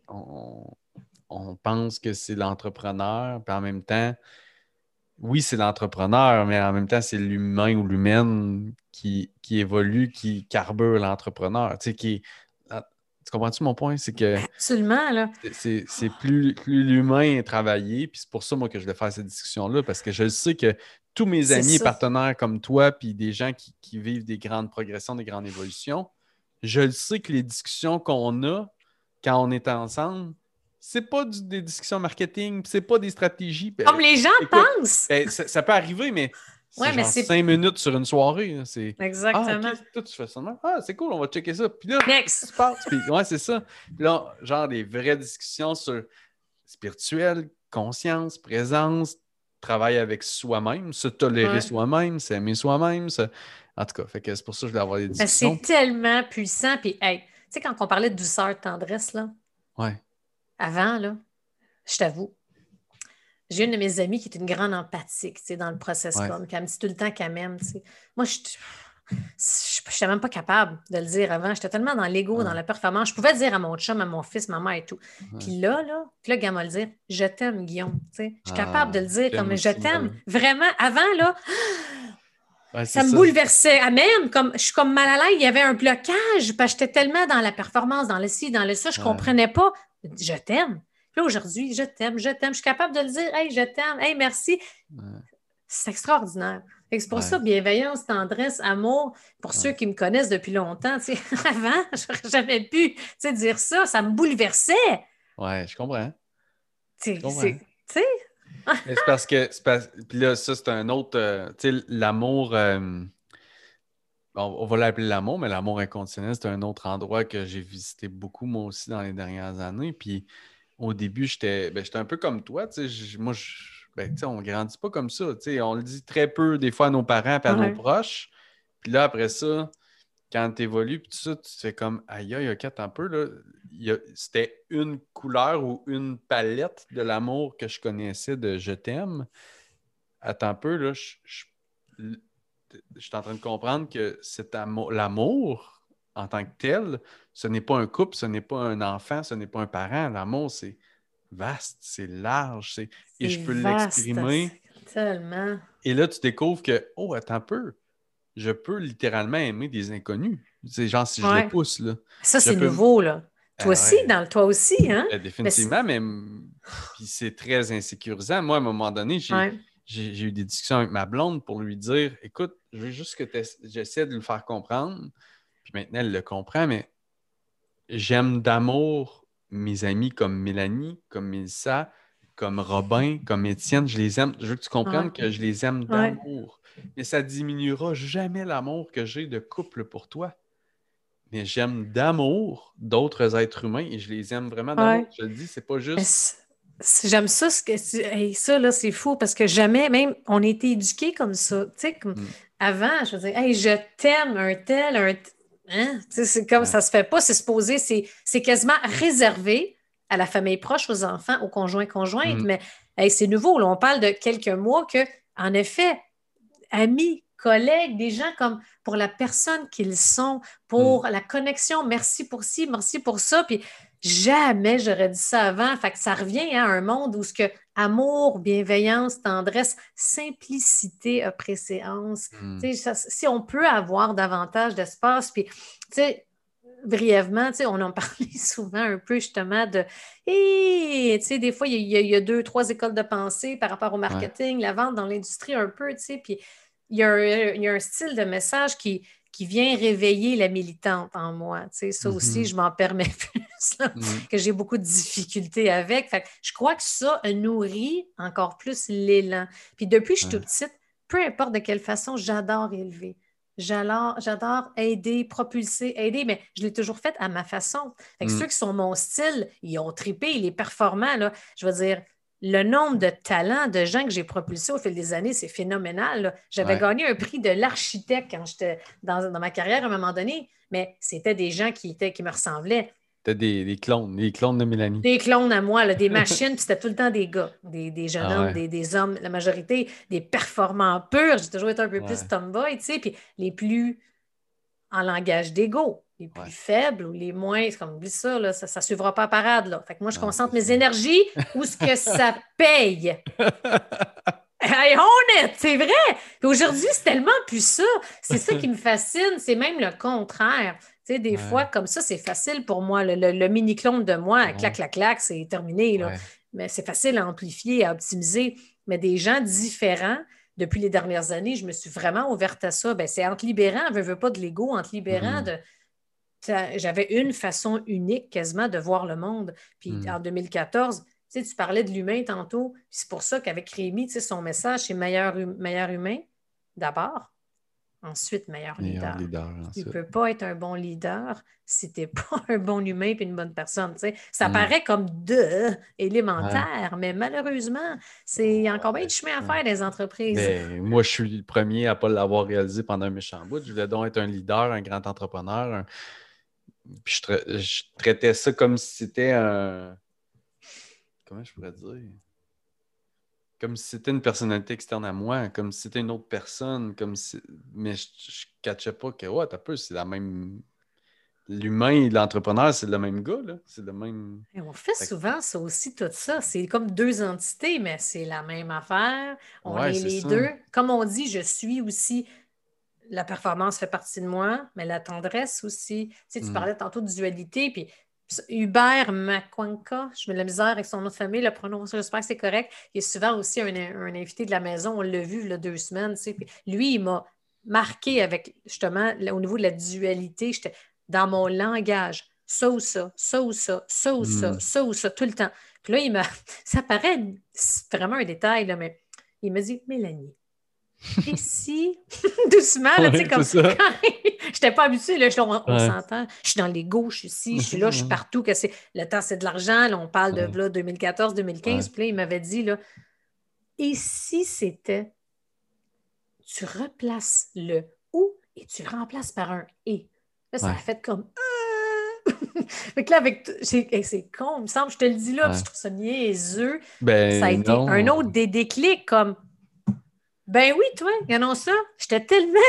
on, pense que c'est l'entrepreneur, puis en même temps, oui, c'est l'entrepreneur, mais en même temps, c'est l'humain ou l'humaine qui, qui, évolue, qui carbure l'entrepreneur, tu sais, qui tu comprends-tu mon point? C'est que. Absolument, là. C'est plus, plus l'humain travaillé. Puis c'est pour ça, moi, que je vais faire cette discussion-là, parce que je sais que tous mes amis et partenaires comme toi, puis des gens qui, vivent des grandes progressions, des grandes évolutions, je le sais que les discussions qu'on a quand on est ensemble, c'est pas des discussions marketing, c'est pas des stratégies. Ben, Comme les gens pensent. Ben, ça, peut arriver, mais Ouais, mais c'est cinq minutes sur une soirée. C'est Exactement. Ah, toi, tu fais ça. Ah, c'est cool, on va checker ça. Puis là, Next. Puis, ouais, c'est ça. Puis là, genre des vraies discussions sur spirituel, conscience, présence, travail avec soi-même, se tolérer soi-même, s'aimer soi-même. En tout cas, fait que c'est pour ça que je voulais avoir des discussions. C'est tellement puissant. Puis, hey, tu sais, quand on parlait de douceur, de tendresse, là, ouais. avant, là, je t'avoue, j'ai une de mes amies qui est une grande empathique, tu dans le process comme, qui me dit tout le temps qu'elle m'aime, Moi, je n'étais même pas capable de le dire avant. J'étais tellement dans l'ego, dans la performance. Je pouvais dire à mon chum, à mon fils, maman et tout. Puis là, là, puis là, le le dire, je t'aime, Guillaume. Je suis ah, capable de le dire comme je t'aime. Vraiment, avant, là, ça me bouleversait. Ah, même, comme, je suis comme mal à l'aise, il y avait un blocage, parce que j'étais tellement dans la performance, dans le ci, dans le ça, je ne comprenais pas. Je t'aime aujourd'hui, je t'aime, je t'aime. Je suis capable de le dire, hey, je t'aime, hey, merci. C'est extraordinaire. C'est pour ça, bienveillance, tendresse, amour, pour ceux qui me connaissent depuis longtemps, avant, je n'aurais jamais pu dire ça, ça me bouleversait. Ouais, je comprends. Tu sais. c'est parce que, puis là, ça, c'est un autre, euh, tu sais, l'amour, euh, on, va l'appeler l'amour, mais l'amour inconditionnel, c'est un autre endroit que j'ai visité beaucoup, moi aussi, dans les dernières années. Puis, au début, j'étais ben, un peu comme toi. Moi, ben, on ne grandit pas comme ça. On le dit très peu des fois à nos parents et à nos proches. Puis là, après ça, quand tu évolues, puis tout ça, tu fais comme aïe, aïe, ok, un peu. Là, c'était une couleur ou une palette de l'amour que je connaissais de je t'aime. Attends un peu, là, je, je suis en train de comprendre que c'est l'amour en tant que tel, ce n'est pas un couple, ce n'est pas un enfant, ce n'est pas un parent. L'amour, c'est vaste, c'est large, et je peux l'exprimer. Tellement. Et là, tu découvres que, oh, attends un peu, je peux littéralement aimer des inconnus. C'est genre si je les pousse, là. Ça, c'est nouveau, là. Toi aussi, dans toi aussi, hein? Ben, définitivement, mais, puis c'est très insécurisant. Moi, à un moment donné, j'ai eu des discussions avec ma blonde pour lui dire écoute, je veux juste que j'essaie de le faire comprendre. Puis maintenant, elle le comprend, mais j'aime d'amour mes amis comme Mélanie, comme Mélissa, comme Robin, comme Étienne. Je les aime. Je veux que tu comprennes que je les aime d'amour. Mais ça diminuera jamais l'amour que j'ai de couple pour toi mais j'aime d'amour d'autres êtres humains et je les aime vraiment d'amour. Je le dis, c'est pas juste. J'aime ça, ce que ça, là, c'est fou parce que jamais, même, on a été éduqués comme ça. Tu sais, comme mm. avant, je dire, hey, je t'aime, un tel, un. Hein? C'est comme ça se fait pas, c'est supposé, c'est quasiment réservé à la famille proche, aux enfants, aux conjoints, conjointes. Mm. Mais c'est nouveau, là, on parle de quelques mois que, en effet, amis, collègues, des gens comme pour la personne qu'ils sont, pour mm. la connexion, merci pour ci, merci pour ça. Puis jamais j'aurais dit ça avant. Fait que ça revient à un monde où ce que amour, bienveillance, tendresse, simplicité a préséance. Mm. si on peut avoir davantage d'espace, puis tu sais, brièvement, on en parlait souvent un peu justement de sais, des fois, il y, a deux, trois écoles de pensée par rapport au marketing, la vente dans l'industrie un peu, tu sais, puis il y, a un, style de message qui, qui vient réveiller la militante en moi. Tu sais, ça aussi, mm-hmm. je m'en permets plus, mm-hmm. que j'ai beaucoup de difficultés avec. Fait je crois que ça nourrit encore plus l'élan. Puis depuis que je suis toute petite, peu importe de quelle façon, j'adore élever. J'adore aider, propulser, aider, mais je l'ai toujours fait à ma façon. Fait mm. Ceux qui sont mon style, ils ont tripé, ils sont performants. Là. Je veux dire, le nombre de talents de gens que j'ai propulsés au fil des années, c'est phénoménal. J'avais gagné un prix de l'architecte quand j'étais dans, ma carrière à un moment donné, mais c'était des gens qui, étaient, qui me ressemblaient. C'était des, clones, des clones de Mélanie. Des clones à moi, des machines, puis c'était tout le temps des gars, des, jeunes ah hommes, des, hommes, la majorité, des performants purs. J'ai toujours été un peu plus tomboy, tu sais, puis les plus en langage d'ego les plus faibles ou les moins, c'est comme, oublie ça, là, ça ne suivra pas à parade. Là. Fait que moi, je concentre mes énergies où ce que ça paye. I own it, c'est vrai. aujourd'hui, c'est tellement plus ça. C'est ça qui me fascine. C'est même le contraire. Tu sais, des fois, comme ça, c'est facile pour moi. Le, mini-clone de moi, clac, clac, clac, c'est terminé. Là. Mais c'est facile à amplifier, à optimiser. Mais des gens différents, depuis les dernières années, je me suis vraiment ouverte à ça. Ben, c'est en te libérant, ne veut pas de l'ego, en te libérant mm-hmm. de j'avais une façon unique quasiment de voir le monde. Puis hmm. en 2014, tu, tu parlais de l'humain tantôt. C'est pour ça qu'avec Rémi, son message, c'est meilleur, meilleur humain d'abord. Ensuite, meilleur, leader. tu ne peux pas être un bon leader si tu n'es pas un bon humain et une bonne personne. Ça hmm. paraît comme deux élémentaire, mais malheureusement, c'est encore bien de chemin à faire des entreprises. moi, je suis le premier à ne pas l'avoir réalisé pendant un méchant bout. Je voulais donc être un leader, un grand entrepreneur, puis je, traitais ça comme si c'était un. Comment je pourrais dire? Comme si c'était une personnalité externe à moi, comme si c'était une autre personne, comme si. Mais je ne catchais pas que, ouais, t'as peu, c'est la même. L'humain et l'entrepreneur, c'est le même gars, là. C'est le même. on fait, souvent ça aussi, tout ça. C'est comme deux entités, mais c'est la même affaire. On est les deux. Comme on dit, je suis aussi la performance fait partie de moi, mais la tendresse aussi. Tu, sais, tu mm. parlais tantôt de dualité, puis Hubert Makwanka, je mets de la misère avec son nom de famille, le pronom, j'espère que c'est correct. Il est souvent aussi un, invité de la maison, on l'a vu il y a deux semaines. Tu sais, lui, il m'a marqué avec justement au niveau de la dualité, j'étais dans mon langage, ça ou ça, ça ou ça, ça ou ça, mm. ça ou ça, tout le temps. Puis là, il m'a. Ça paraît vraiment un détail, là, mais il m'a dit Mélanie, Ici, doucement, tu sais, comme ça. Je n'étais pas habituée, là, on, s'entend. Je suis dans les gauches ici, je suis là, je suis partout. Que le temps, c'est de l'argent. on parle de 2014-2015. Puis là, il m'avait dit, là, et si c'était, tu replaces le ou et tu remplaces par un et? Là, ça a fait comme. Ah! fait que là, avec. C'est con, il me semble, je te le dis là, je trouve ça niaiseux. Ben, ça a été un autre des déclics, comme ben oui, toi, regardons ça. J'étais tellement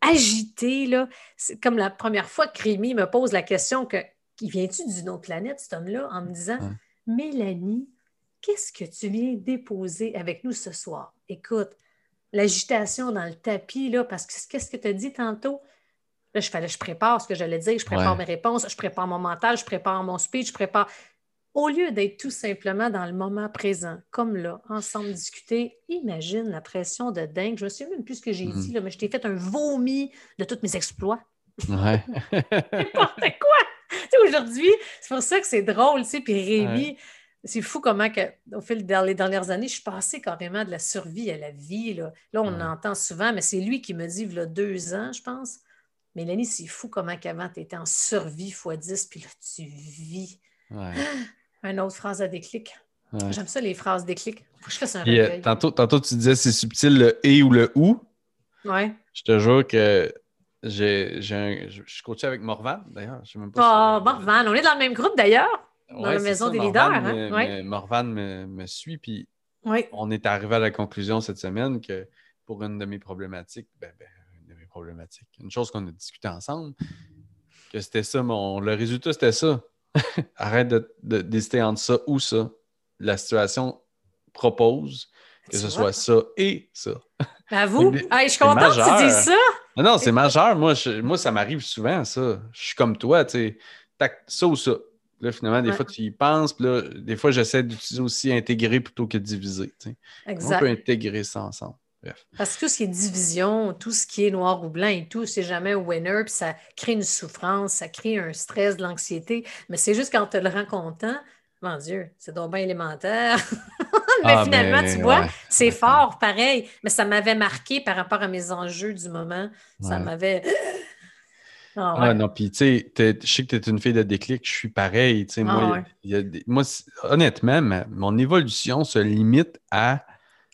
agitée, là. C'est comme la première fois que Rémi me pose la question que qui vient-tu d'une autre planète, cet homme-là, en me disant Mélanie, qu'est-ce que tu viens déposer avec nous ce soir? Écoute, l'agitation dans le tapis, là, parce que qu'est-ce que tu as dit tantôt? Là, je fallait, je prépare ce que j'allais dire, je prépare mes réponses, je prépare mon mental, je prépare mon speech, je prépare. Au lieu d'être tout simplement dans le moment présent, comme là, ensemble discuter, imagine la pression de dingue. Je me souviens même plus ce que j'ai dit, là, mais je t'ai fait un vomi de tous mes exploits. Ouais. N'importe quoi! aujourd'hui, c'est pour ça que c'est drôle, tu sais. Puis Rémi, c'est fou comment, que, au fil des dernières années, je suis passée carrément de la survie à la vie. Là, là on entend souvent, mais c'est lui qui me dit, il y a deux ans, je pense, Mélanie, c'est fou comment qu'avant, tu étais en survie x 10, puis là, tu vis. Ouais. Une autre phrase à déclic. J'aime ça, les phrases déclic. Faut que je fasse un euh, tantôt, tantôt, tu disais c'est subtil le et ou le ou. Ouais. Je te jure que j'ai, un, je, suis coaché avec Morvan, d'ailleurs. Je sais même pas. Oh, Morvan, on est dans le même groupe d'ailleurs, dans la maison des leaders. Hein? Morvan me, me, suit, puis on est arrivé à la conclusion cette semaine que pour une de mes problématiques, ben, ben problématique. Une chose qu'on a discuté ensemble, que c'était ça, mon, le résultat, c'était ça. Arrête de, décider entre ça ou ça. La situation propose que ce soit ça et ça. À vous? je suis contente que tu dises ça. Non, c'est majeur. Moi, moi ça m'arrive souvent, ça. Je suis comme toi, tu sais, ça ou ça. Là, finalement, des fois, tu y penses. Puis là, des fois, j'essaie d'utiliser aussi intégrer plutôt que diviser. Exact. On peut intégrer ça ensemble. Parce que tout ce qui est division, tout ce qui est noir ou blanc et tout, c'est jamais winner, puis ça crée une souffrance, ça crée un stress, de l'anxiété. Mais c'est juste quand tu le rends content, mon Dieu, c'est donc bien élémentaire. mais ah, finalement, tu vois, c'est fort, pareil. Mais ça m'avait marqué par rapport à mes enjeux du moment. Ça m'avait. Ah, ah, non, puis tu sais, je sais que tu es une fille de déclic, je suis pareil. Sais, moi, moi, honnêtement, mon évolution se limite à.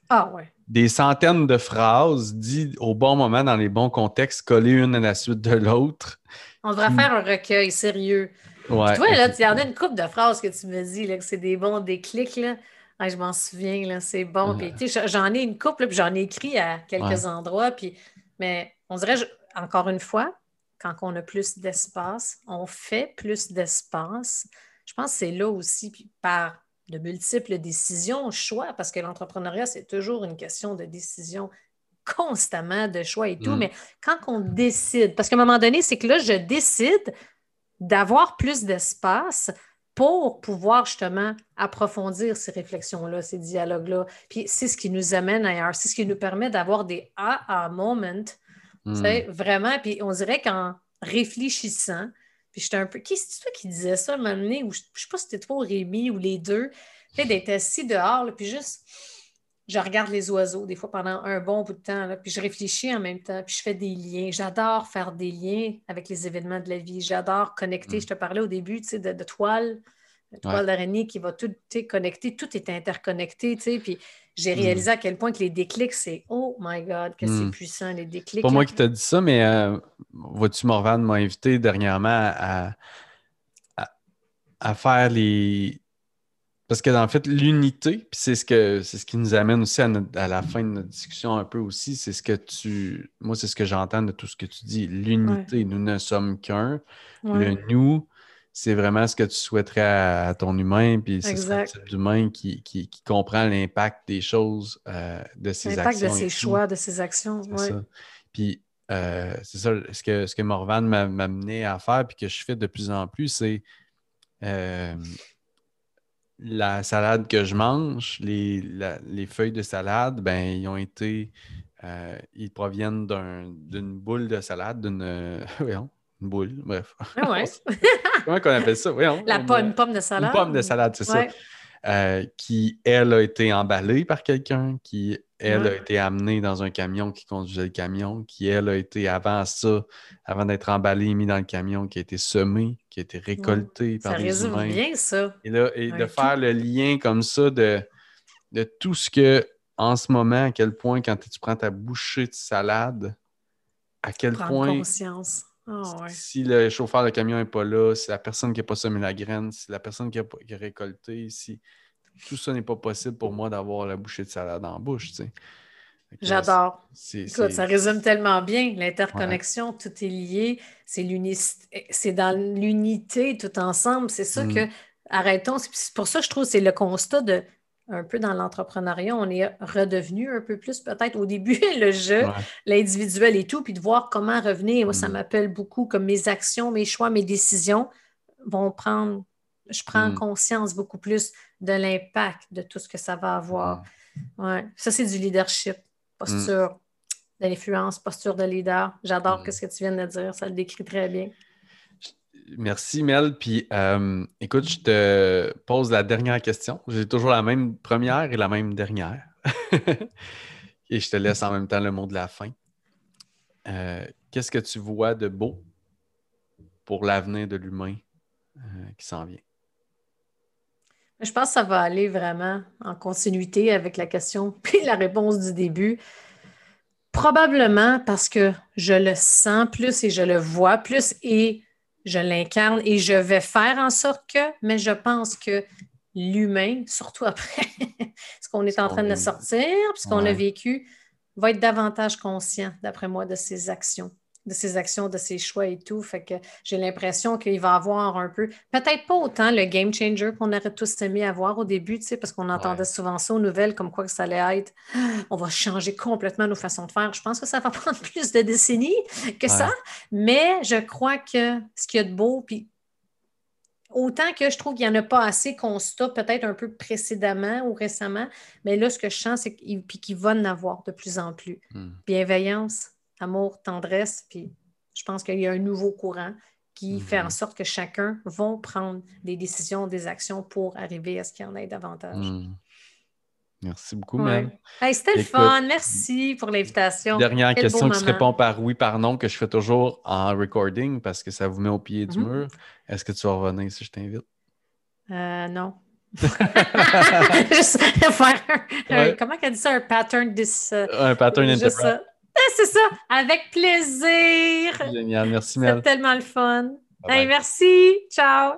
Ah ouais des centaines de phrases dites au bon moment, dans les bons contextes, collées une à la suite de l'autre. On devrait faire un recueil sérieux. Ouais. Toi, là, il y en a une couple de phrases que tu me dis, là, que c'est des bons déclics. Là. je m'en souviens, là, c'est bon. j'en ai une couple, puis j'en ai écrit à quelques endroits. Puis, mais on dirait, encore une fois, quand on a plus d'espace, on fait plus d'espace. Je pense que c'est là aussi, puis par de multiples décisions, choix, parce que l'entrepreneuriat, c'est toujours une question de décision constamment, de choix et tout. Mm. Mais quand on décide, parce qu'à un moment donné, c'est que là, je décide d'avoir plus d'espace pour pouvoir justement approfondir ces réflexions-là, ces dialogues-là. Puis c'est ce qui nous amène ailleurs, c'est ce qui nous permet d'avoir des aha moments, mm. vraiment. Puis on dirait qu'en réfléchissant, puis j'étais un peu. Qui c'est toi qui disais ça à un moment donné? Ou je, ne sais pas si c'était toi ou Rémi ou les deux. Tu d'être assis dehors, puis juste. Je regarde les oiseaux des fois pendant un bon bout de temps, là, puis je réfléchis en même temps, puis je fais des liens. J'adore faire des liens avec les événements de la vie. J'adore connecter. Mm. Je te parlais au début, tu sais, de, de toile toile d'araignée qui va tout connecter, tout est interconnecté, tu sais, puis j'ai hmm. réalisé à quel point que les déclics, c'est oh my God, que c'est hmm. puissant, les déclics. Pas moi qui t'ai dit ça, mais euh, vois-tu, Morvan m'a invité dernièrement à, à, faire les. Parce que, en fait, l'unité, puis c'est ce, que, c'est ce qui nous amène aussi à, la fin de notre discussion un peu aussi, c'est ce que tu. Moi, c'est ce que j'entends de tout ce que tu dis. L'unité, nous ne sommes qu'un. Le nous, c'est vraiment ce que tu souhaiterais à, ton humain, puis c'est ce type d'humain qui, qui, comprend l'impact des choses, euh, de ses actions. L'impact de ses choix, de ses actions, oui. Puis euh, c'est ça, ce que, ce que Morvan m'a amené à faire, puis que je fais de plus en plus, c'est euh, la salade que je mange, les, les, feuilles de salade, ben, ils ont été, ils proviennent d'une boule de salade, d'une, une boule, bref. Ah ouais? Comment on appelle ça? La pomme, pomme de salade. Une pomme de salade, c'est ça. Euh, qui, elle, a été emballée par quelqu'un, qui, elle, a été amenée dans un camion qui conduisait le camion, qui, elle, a été avant ça, avant d'être emballée, mis dans le camion, qui a été semée, qui a été récoltée par les humains. Ça résume bien ça. Et, là, et de faire le lien comme ça de, de tout ce que, en ce moment, à quel point, quand tu prends ta bouchée de salade, à quel Prendre point... conscience ah, si le chauffeur de camion n'est pas là, si la personne qui n'a pas semé la graine, si la personne qui a, récolté, si tout ça n'est pas possible pour moi d'avoir la bouchée de salade en bouche, J'adore. Écoute, ça résume tellement bien l'interconnexion, tout est lié, c'est dans l'unité tout ensemble. C'est ça mm. que, arrêtons, c'est pour ça que je trouve que c'est le constat de un peu dans l'entrepreneuriat, on est redevenu un peu plus peut-être au début le jeu, l'individuel et tout, puis de voir comment revenir. Moi, ça mm. m'appelle beaucoup comme mes actions, mes choix, mes décisions vont prendre, je prends mm. conscience beaucoup plus de l'impact de tout ce que ça va avoir. Mm. Ouais. Ça, c'est du leadership, posture de l'influence, posture de leader. J'adore ce que tu viens de dire, ça le décrit très bien. Merci, Mel. Puis, euh, écoute, je te pose la dernière question. J'ai toujours la même première et la même dernière. et je te laisse en même temps le mot de la fin. Euh, qu'est-ce que tu vois de beau pour l'avenir de l'humain euh, qui s'en vient? Je pense que ça va aller vraiment en continuité avec la question puis la réponse du début. Probablement parce que je le sens plus et je le vois plus et je l'incarne et je vais faire en sorte que, mais je pense que l'humain, surtout après ce qu'on est en train de sortir, ce qu'on a vécu, va être davantage conscient, d'après moi, de ses actions de ses actions, de ses choix et tout. Fait que j'ai l'impression qu'il va avoir un peu, peut-être pas autant le game changer qu'on aurait tous aimé avoir au début, tu sais, parce qu'on entendait souvent ça aux nouvelles, comme quoi que ça allait être, on va changer complètement nos façons de faire. Je pense que ça va prendre plus de décennies que ça, mais je crois que ce qu'il y a de beau, puis Autant que je trouve qu'il n'y en a pas assez qu'on stoppe peut-être un peu précédemment ou récemment, mais là, ce que je sens, c'est qu'il va en avoir de plus en plus. Hmm. Bienveillance, amour, tendresse, puis je pense qu'il y a un nouveau courant qui fait en mhm. sorte que chacun va prendre des décisions, des actions pour arriver à ce qu'il y en ait davantage. Mhm. Merci beaucoup, Mel. C'était le fun. Merci pour l'invitation. Dernière question qui se répond par oui, par non, que je fais toujours en recording parce que ça vous met au pied du mhm. mur. Est-ce que tu vas revenir si je t'invite? Euh, non. Juste faire comment elle dit ça? Un pattern dis, euh, Un pattern interrupt. C'est ça, avec plaisir. Génial, merci Mel. C'est tellement le fun. merci, ciao.